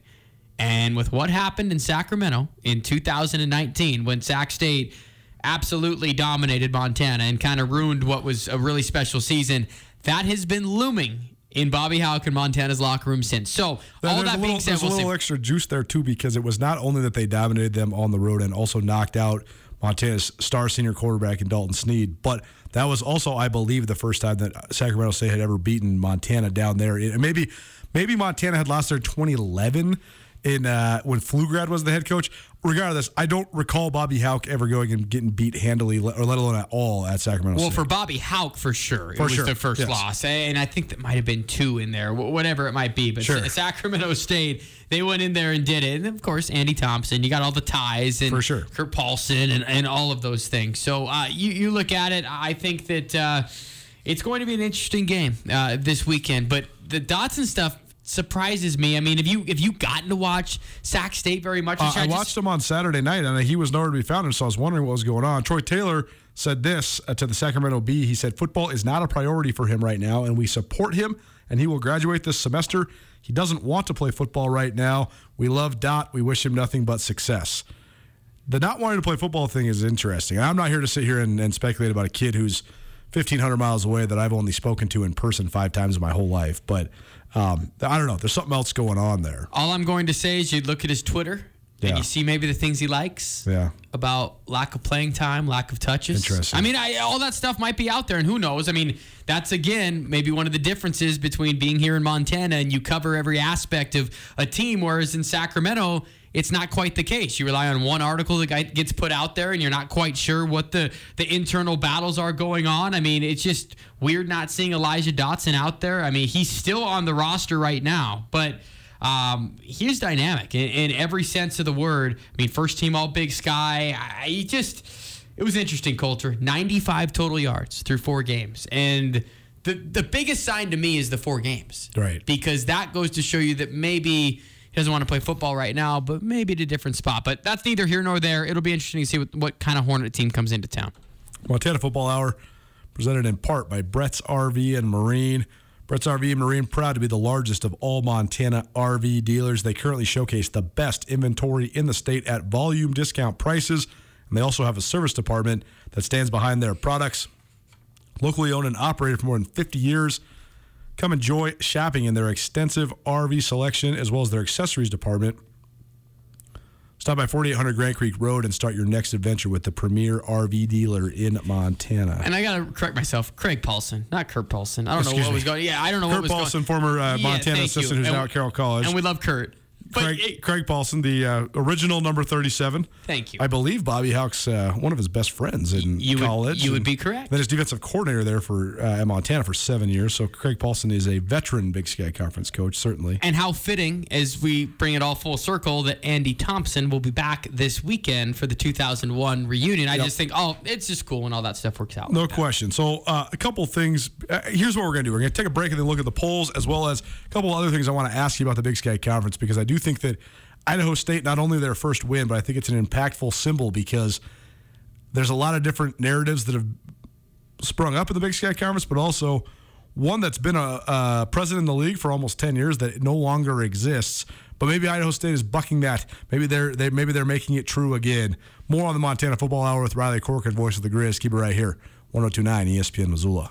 And with what happened in Sacramento in 2019, when Sac State absolutely dominated Montana and kind of ruined what was a really special season, that has been looming in Bobby Hauck and Montana's locker room since. So all that a being little, said, there's we'll a little see. extra juice there too because it was not only that they dominated them on the road and also knocked out Montana's star senior quarterback in Dalton Sneed, but that was also, I believe, the first time that Sacramento State had ever beaten Montana down there. And maybe, maybe Montana had lost their 2011 in uh, when Pflugrad was the head coach. Regardless, I don't recall Bobby Hauck ever going and getting beat handily, or let alone at all, at Sacramento Well, State. for Bobby Hauck, for sure, it For was sure, the first yes. loss, and I think that might have been two in there, whatever it might be. But Sure. Sacramento State, they went in there and did it, and of course, Andy Thompson, you got all the ties, and For sure. Kurt Paulson, and, and all of those things. So uh, you you look at it, I think that uh, it's going to be an interesting game uh, this weekend. But the Dotson stuff surprises me. I mean, have you have you gotten to watch Sac State very much? Uh. I watched him on Saturday night, and he was nowhere to be found. And so I was wondering what was going on. Troy Taylor said this uh, to the Sacramento Bee. He said, "Football is not a priority for him right now, and we support him. And he will graduate this semester. He doesn't want to play football right now. We love Dot. We wish him nothing but success." The not wanting to play football thing is interesting. I'm not here to sit here and, and speculate about a kid who's 1,500 miles away that I've only spoken to in person five times in my whole life. But um, I don't know. There's something else going on there. All I'm going to say is you look at his Twitter Yeah. and you see maybe the things he likes. Yeah. About lack of playing time, lack of touches. Interesting. I mean, I, all that stuff might be out there, and who knows? I mean, that's again maybe one of the differences between being here in Montana and you cover every aspect of a team, whereas in Sacramento. It's not quite the case. You rely on one article that gets put out there, and you're not quite sure what the, the internal battles are going on. I mean, it's just weird not seeing Elijah Dotson out there. I mean, he's still on the roster right now, but um, he's dynamic in, in every sense of the word. I mean, first team All Big Sky. I he just it was interesting. Colter, 95 total yards through four games, and the the biggest sign to me is the four games, Right. Because that goes to show you that maybe. He doesn't want to play football right now, but maybe at a different spot. But that's neither here nor there. It'll be interesting to see what, what kind of Hornet team comes into town. Montana Football Hour, presented in part by Brett's RV and Marine. Brett's RV and Marine, proud to be the largest of all Montana RV dealers. They currently showcase the best inventory in the state at volume discount prices. And they also have a service department that stands behind their products. Locally owned and operated for more than 50 years. Come enjoy shopping in their extensive RV selection as well as their accessories department. Stop by 4800 Grand Creek Road and start your next adventure with the premier RV dealer in Montana. And I got to correct myself. Craig Paulson, not Kurt Paulson. I don't know what me. was going Yeah, I don't know what Kurt was Paulson, going former uh, Montana thank assistant you. who's And- now at Carroll College. And we love Kurt. Craig, it- Craig Paulson, the uh, original number 37. Thank you. I believe Bobby Hauck's uh, one of his best friends in You would- college. you would be correct. Then his defensive coordinator there for uh, at Montana for seven years. So Craig Paulson is a veteran Big Sky Conference coach, certainly. And how fitting, as we bring it all full circle, that Andy Thompson will be back this weekend for the 2001 reunion. I Yep. just think, oh, it's just cool when all that stuff works out. No like question. So, uh, a couple things. Uh, here's what we're going to do. We're going to take a break and then look at the polls, as well as a couple other things I want to ask you about the Big Sky Conference, because I do think that Idaho State, not only their first win, but I think it's an impactful symbol because there's a lot of different narratives that have sprung up in the Big Sky Conference, but also one that's been a, a president in the league for almost 10 years that no longer exists. But maybe Idaho State is bucking that. Maybe they're they maybe they're making it true again. More on the Montana Football Hour with Riley Corcoran, voice of the Grizz. Keep it right here, 1029 ESPN Missoula.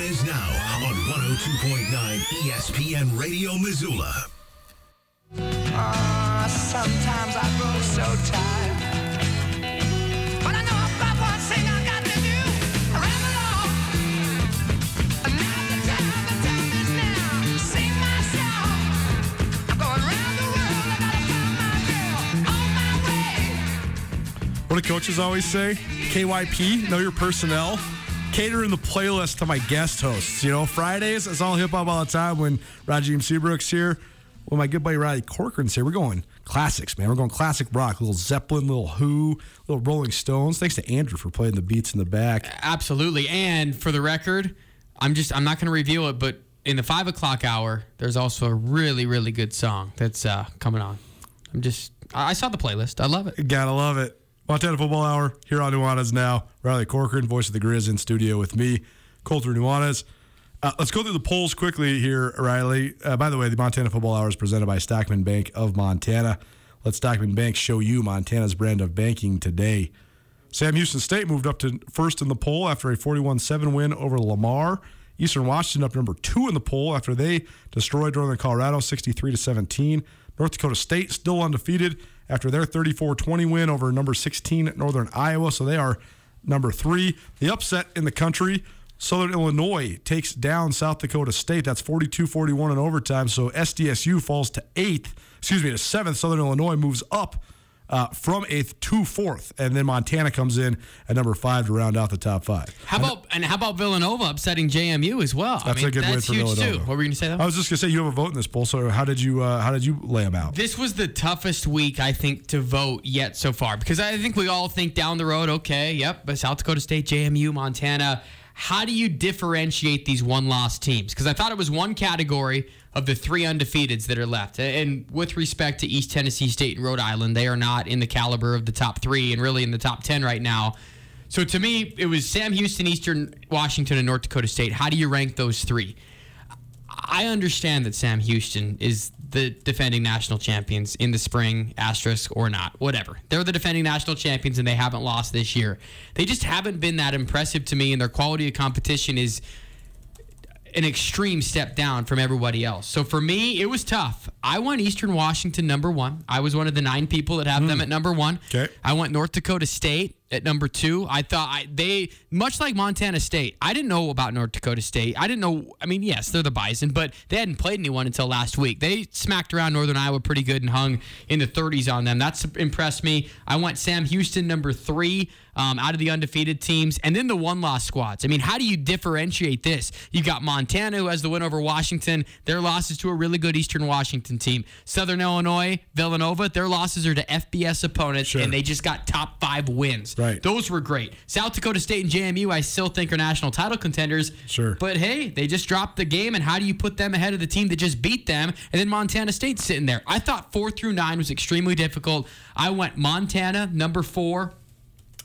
Is Now on 102.9 ESPN Radio Missoula. Ah, sometimes I grow so tired. But I know I've got one thing I got to do. Ramble on. Now the time, the time is now. Sing my song. I'm going round the world. I gotta find my girl on my way. What do coaches always say? KYP, know your personnel. Catering the playlist to my guest hosts. You know, Fridays, it's all hip hop all the time when Rajim Seabrook's here. When my good buddy Riley Corcoran's here, we're going classics, man. We're going classic rock, little Zeppelin, little Who, little Rolling Stones. Thanks to Andrew for playing the beats in the back. Absolutely. And for the record, I'm just I'm not going to reveal it, but in the five o'clock hour, there's also a really really good song that's uh, coming on. I'm just I I saw the playlist. I love it. Gotta love it. Montana Football Hour here on Nuanez now. Riley Corcoran, voice of the Grizz, in studio with me, Colter Nuanez. Uh, let's go through the polls quickly here, Riley. Uh, by the way, the Montana Football Hour is presented by Stockman Bank of Montana. Let Stockman Bank show you Montana's brand of banking today. Sam Houston State moved up to first in the poll after a 41 7 win over Lamar. Eastern Washington up number two in the poll after they destroyed Northern Colorado 63 to 17. North Dakota State still undefeated after their 34 20 win over number 16 Northern Iowa. So they are number three. The upset in the country Southern Illinois takes down South Dakota State. That's 42 41 in overtime. So SDSU falls to eighth, excuse me, to seventh. Southern Illinois moves up uh, from eighth to fourth. And then Montana comes in at number five to round out the top five. How about and how about Villanova upsetting JMU as well? That's I mean, a good win that's for huge Villanova. too. What were you going to say though? I was just gonna say you have a vote in this poll. So how did you uh, how did you lay them out? This was the toughest week I think to vote yet so far because I think we all think down the road, okay, yep, but South Dakota State, JMU, Montana. How do you differentiate these one-loss teams? Because I thought it was one category of the three undefeateds that are left. And with respect to East Tennessee State and Rhode Island, they are not in the caliber of the top three and really in the top ten right now. So to me, it was Sam Houston, Eastern Washington, and North Dakota State. How do you rank those three? I understand that Sam Houston is the defending national champions in the spring, asterisk or not, whatever. They're the defending national champions and they haven't lost this year. They just haven't been that impressive to me, and their quality of competition is an extreme step down from everybody else. So for me, it was tough. I went Eastern Washington number one. I was one of the nine people that have them hmm. at number one. Okay. I went North Dakota State at number two. I thought I, they, much like Montana State, I didn't know about North Dakota State. I didn't know, I mean, yes, they're the Bison, but they hadn't played anyone until last week. They smacked around Northern Iowa pretty good and hung in the 30s on them. That's impressed me. I went Sam Houston number three um, out of the undefeated teams, and then the one loss squads. I mean, how do you differentiate this? You've got Montana, who has the win over Washington. Their losses to a really good Eastern Washington team. Southern Illinois, Villanova, their losses are to FBS opponents, Sure. and they just got top five wins. Right. Those were great. South Dakota State and JMU, I still think are national title contenders. Sure. But hey, they just dropped the game, and how do you put them ahead of the team that just beat them? And then Montana State sitting there. I thought four through nine was extremely difficult. I went Montana, number four.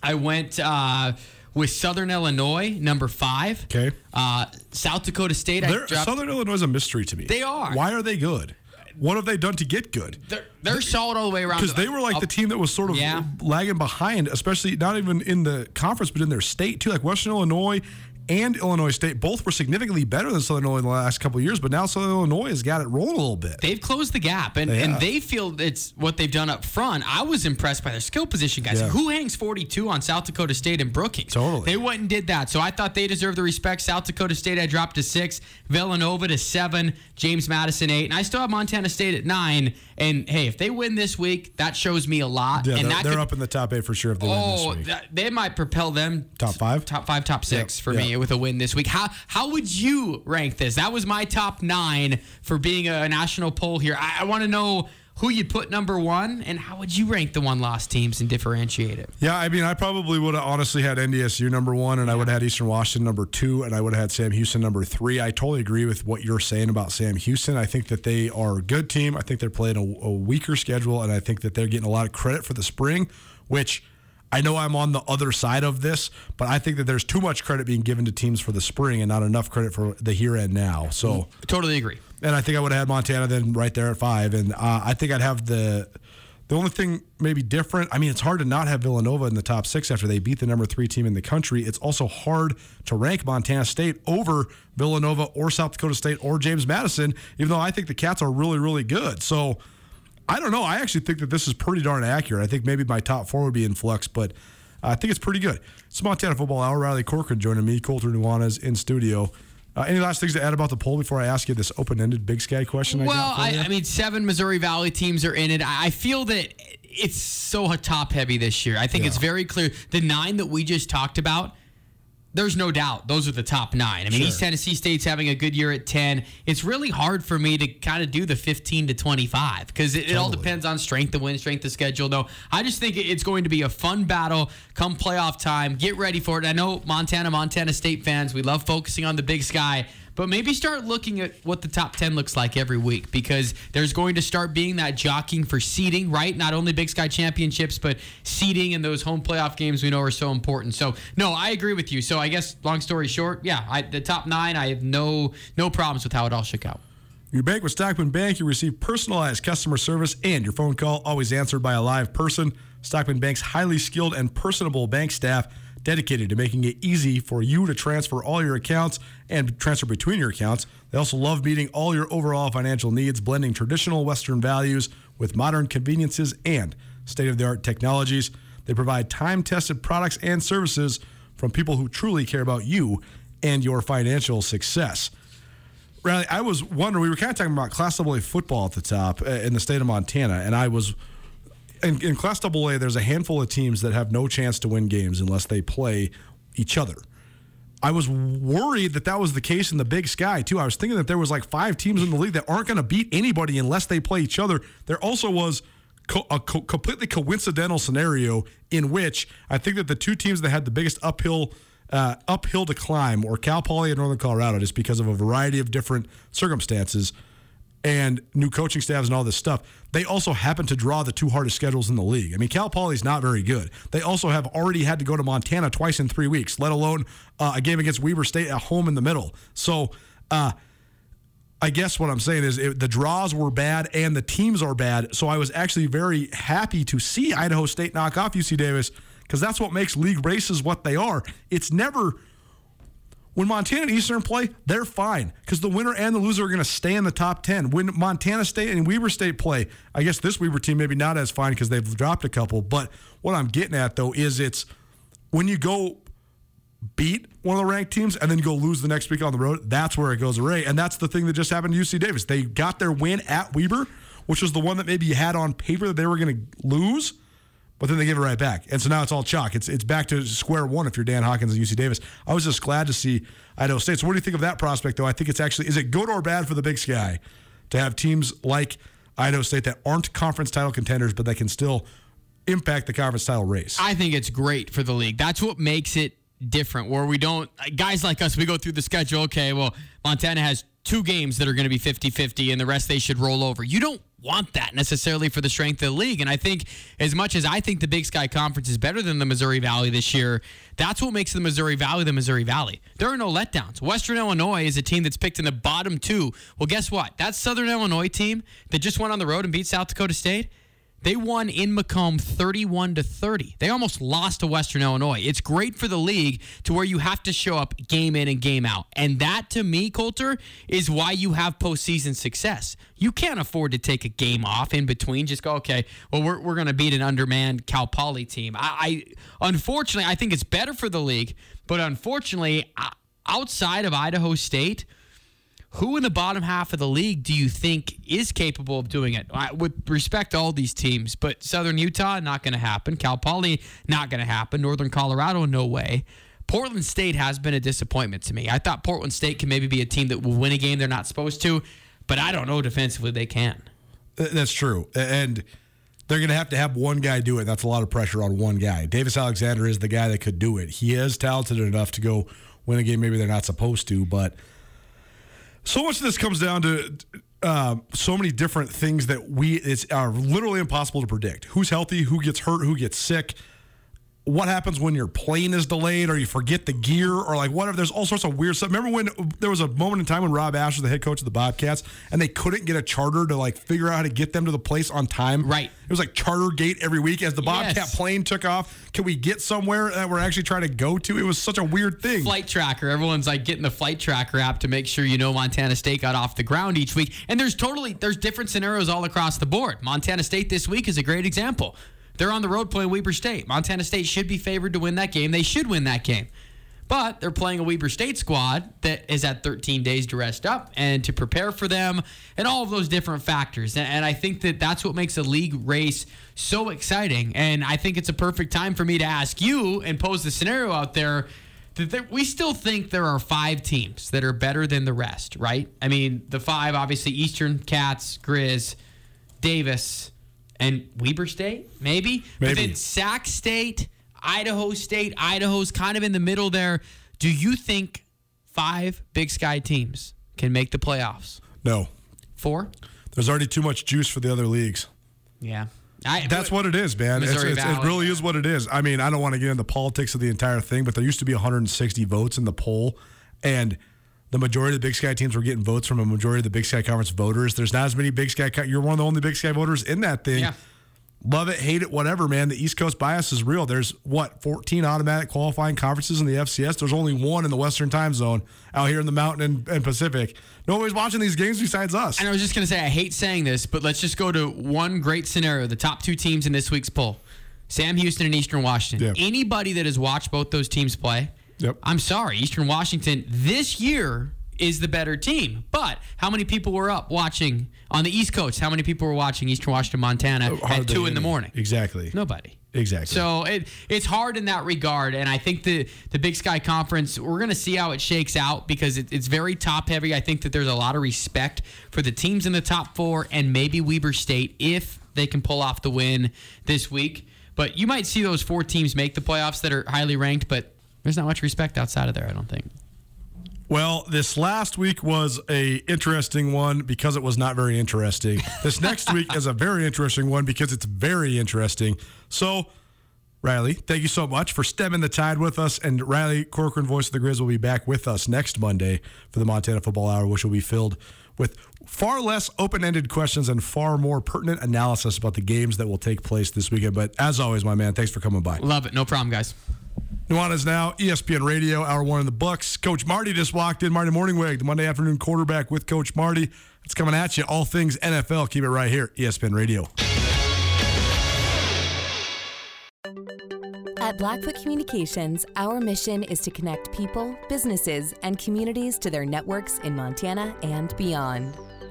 I went uh, with Southern Illinois, number five. Okay. Uh, South Dakota State, I dropped. Southern Illinois is a mystery to me. They are. Why are they good? What have they done to get good? they're, they're solid all the way around. Because they were like the team that was sort of Yeah. lagging behind, especially not even in the conference, but in their state too. Like Western Illinois and Illinois State both were significantly better than Southern Illinois in the last couple of years, but now Southern Illinois has got it rolling a little bit. They've closed the gap, and, They and they feel it's what they've done up front. I was impressed by their skill position guys. Yeah. Who hangs 42 on South Dakota State and Brookings? Totally. They went and did that. So I thought they deserved the respect. South Dakota State, I dropped to six. Villanova to seven. James Madison, eight. And I still have Montana State at nine. And hey, if they win this week, that shows me a lot. yeah, and they're, that they're could- up in the top eight for sure if they win Oh, this week. that, they might propel them Top five? top five, top six Yep, for me yeah. With a win this week. How how would you rank this? That was my top nine for being a national poll here. I, I want to know who you'd put number one, and how would you rank the one loss teams and differentiate it? Yeah, I mean, I probably would have honestly had NDSU number one, and I would have had Eastern Washington number two, and I would have had Sam Houston number three. I totally agree with what you're saying about Sam Houston. I think that they are a good team. I think they're playing a, a weaker schedule, and I think that they're getting a lot of credit for the spring, which I know I'm on the other side of this, but I think that there's too much credit being given to teams for the spring and not enough credit for the here and now. So. Totally agree. and I think I would have had Montana then right there at five, and uh, I think I'd have the the only thing maybe different. I mean, it's hard to not have Villanova in the top six after they beat the number three team in the country. It's also hard to rank Montana State over Villanova or South Dakota State or James Madison, even though I think the Cats are really really good. So. I don't know. I actually think that this is pretty darn accurate. I think maybe my top four would be in flux, but I think it's pretty good. It's Montana Football Hour. Riley Corcoran joining me. Colter Nuanez in studio. Uh, any last things to add about the poll before I ask you this open-ended Big Sky question? Well, I. I mean, seven Missouri Valley teams are in it. I I feel that it's so top heavy this year. I think it's very clear. The nine that we just talked about, there's no doubt those are the top nine. I mean, East Tennessee State's having a good year at 10. It's really hard for me to kind of do the 15 to 25 because it, it all depends on strength of win, strength of schedule. Though I just think it's going to be a fun battle come playoff time. Get ready for it. I know Montana, Montana State fans, we love focusing on the big sky. But maybe start looking at what the top 10 looks like every week because there's going to start being that jockeying for seeding, right? Not only Big Sky Championships, but seeding and those home playoff games we know are so important. So, no, I agree with you. So, I guess, long story short, yeah, I, the top nine, I have no no problems with how it all shook out. You bank with Stockman Bank, you receive personalized customer service and your phone call always answered by a live person. Stockman Bank's highly skilled and personable bank staff dedicated to making it easy for you to transfer all your accounts and transfer between your accounts. They also love meeting all your overall financial needs, blending traditional Western values with modern conveniences and state of the art technologies. They provide time tested products and services from people who truly care about you and your financial success. Riley, I was wondering, we were kind of talking about Class AA football at the top uh, in the state of Montana, and I was in, in Class AA. There's a handful of teams that have no chance to win games unless they play each other. I was worried that that was the case in the Big Sky too. I was thinking that there was like five teams in the league that aren't going to beat anybody unless they play each other. There also was co- a co- completely coincidental scenario in which I think that the two teams that had the biggest uphill uh, uphill to climb were Cal Poly and Northern Colorado, just because of a variety of different circumstances and new coaching staffs and all this stuff. They also happen to draw the two hardest schedules in the league. I mean, Cal Poly's not very good. They also have already had to go to Montana twice in three weeks, let alone uh, a game against Weber State at home in the middle. So, uh, I guess what I'm saying is it, the draws were bad and the teams are bad. So I was actually very happy to see Idaho State knock off UC Davis because that's what makes league races what they are. It's never when Montana and Eastern play, they're fine because the winner and the loser are going to stay in the top 10. When Montana State and Weber State play, I guess this Weber team maybe not as fine because they've dropped a couple. But what I'm getting at though is it's when you go beat one of the ranked teams and then go lose the next week on the road, that's where it goes array. And that's the thing that just happened to UC Davis. They got their win at Weber, which was the one that maybe you had on paper that they were going to lose, but then they give it right back. And so now it's all chalk. It's it's back to square one if you're Dan Hawkins and UC Davis. I was just glad to see Idaho State. So what do you think of that prospect though? I think it's actually is it good or bad for the Big Sky to have teams like Idaho State that aren't conference title contenders but that can still impact the conference title race? I think it's great for the league. That's what makes it different. Where we don't, guys like us, we go through the schedule. Okay, well, Montana has two games that are going to be 50 50, and the rest they should roll over. You don't want that necessarily for the strength of the league. And I think, as much as I think the Big Sky Conference is better than the Missouri Valley this year, that's what makes the Missouri Valley the Missouri Valley. There are no letdowns. Western Illinois is a team that's picked in the bottom two. Well, guess what? That Southern Illinois team that just went on the road and beat South Dakota State. They won in Macomb 31 to 30. They almost lost to Western Illinois. It's great for the league to where you have to show up game in and game out. And that to me, Colter, is why you have postseason success. You can't afford to take a game off in between. Just go, okay, well, we're, we're going to beat an undermanned Cal Poly team. I, I unfortunately I think it's better for the league, but unfortunately, outside of Idaho State, who in the bottom half of the league do you think is capable of doing it? I, with respect all these teams, but Southern Utah, not going to happen. Cal Poly, not going to happen. Northern Colorado, no way. Portland State has been a disappointment to me. I thought Portland State can maybe be a team that will win a game they're not supposed to, but I don't know defensively they can. That's true. And they're going to have to have one guy do it. That's a lot of pressure on one guy. Davis Alexander is the guy that could do it. He is talented enough to go win a game maybe they're not supposed to, but so much of this comes down to uh, so many different things that we it's are literally impossible to predict. Who's healthy, who gets hurt, who gets sick. What happens when your plane is delayed or you forget the gear or like whatever? There's all sorts of weird stuff. Remember when there was a moment in time when Rob Ash was the head coach of the Bobcats and they couldn't get a charter to like figure out how to get them to the place on time? Right. It was like charter gate every week as the Bobcat Yes. plane took off. Can we get somewhere that we're actually trying to go to? It was such a weird thing. flight tracker. Everyone's like getting the flight tracker app to make sure you know Montana State got off the ground each week. And there's totally there's different scenarios all across the board. Montana State this week is a great example. They're on the road playing Weber State. Montana State should be favored to win that game. They should win that game. But they're playing a Weber State squad that is at 13 days to rest up and to prepare for them and all of those different factors. And, I think that that's what makes a league race so exciting. And I think it's a perfect time for me to ask you and pose the scenario out there that we still think there are five teams that are better than the rest, right? I mean, the five obviously Eastern Cats, Grizz, Davis, and Weber State, maybe. But Maybe. then Sac State, Idaho State, Idaho's kind of in the middle there. Do you think five Big Sky teams can make the playoffs? no. Four? There's already too much juice for the other leagues. Yeah. I, That's what it is, man. It's, it's, it really is what it is. I mean, I don't want to get into politics of the entire thing, but there used to be 160 votes in the poll, and the majority of the Big Sky teams were getting votes from a majority of the Big Sky Conference voters. There's not as many Big Sky. You're one of the only Big Sky voters in that thing. Yeah. Love it, hate it, whatever, man. The East Coast bias is real. There's what 14 automatic qualifying conferences in the FCS. There's only one in the Western Time Zone out here in the Mountain and, and Pacific. Nobody's watching these games besides us. And I was just going to say, I hate saying this, but let's just go to one great scenario the top two teams in this week's poll Sam Houston and Eastern Washington. Yeah. Anybody that has watched both those teams play, Yep. I'm sorry, Eastern Washington this year is the better team. But how many people were up watching on the East Coast? How many people were watching Eastern Washington, Montana at 2 in the morning? Exactly. Nobody. Exactly. So it, it's hard in that regard, and I think the the Big Sky Conference we're going to see how it shakes out because it, it's very top heavy. I think that there's a lot of respect for the teams in the top four and maybe Weber State if they can pull off the win this week. But you might see those four teams make the playoffs that are highly ranked, but there's not much respect outside of there. I don't think. Well, this last week was a interesting one because it was not very interesting. This next week is a very interesting one because it's very interesting. So, Riley, thank you so much for stemming the tide with us. And Riley Corcoran, voice of the Grizz, will be back with us next Monday for the Montana Football Hour, which will be filled with far less open-ended questions and far more pertinent analysis about the games that will take place this weekend. But as always, my man, thanks for coming by. Love it. No problem, guys. Nuanez now, ESPN Radio, hour one in the books. Coach Marty just walked in. Marty Mornhinweg, the Monday afternoon quarterback with Coach Marty. It's coming at you. All things NFL. Keep it right here, ESPN Radio. At Blackfoot Communications, our mission is to connect people, businesses, and communities to their networks in Montana and beyond.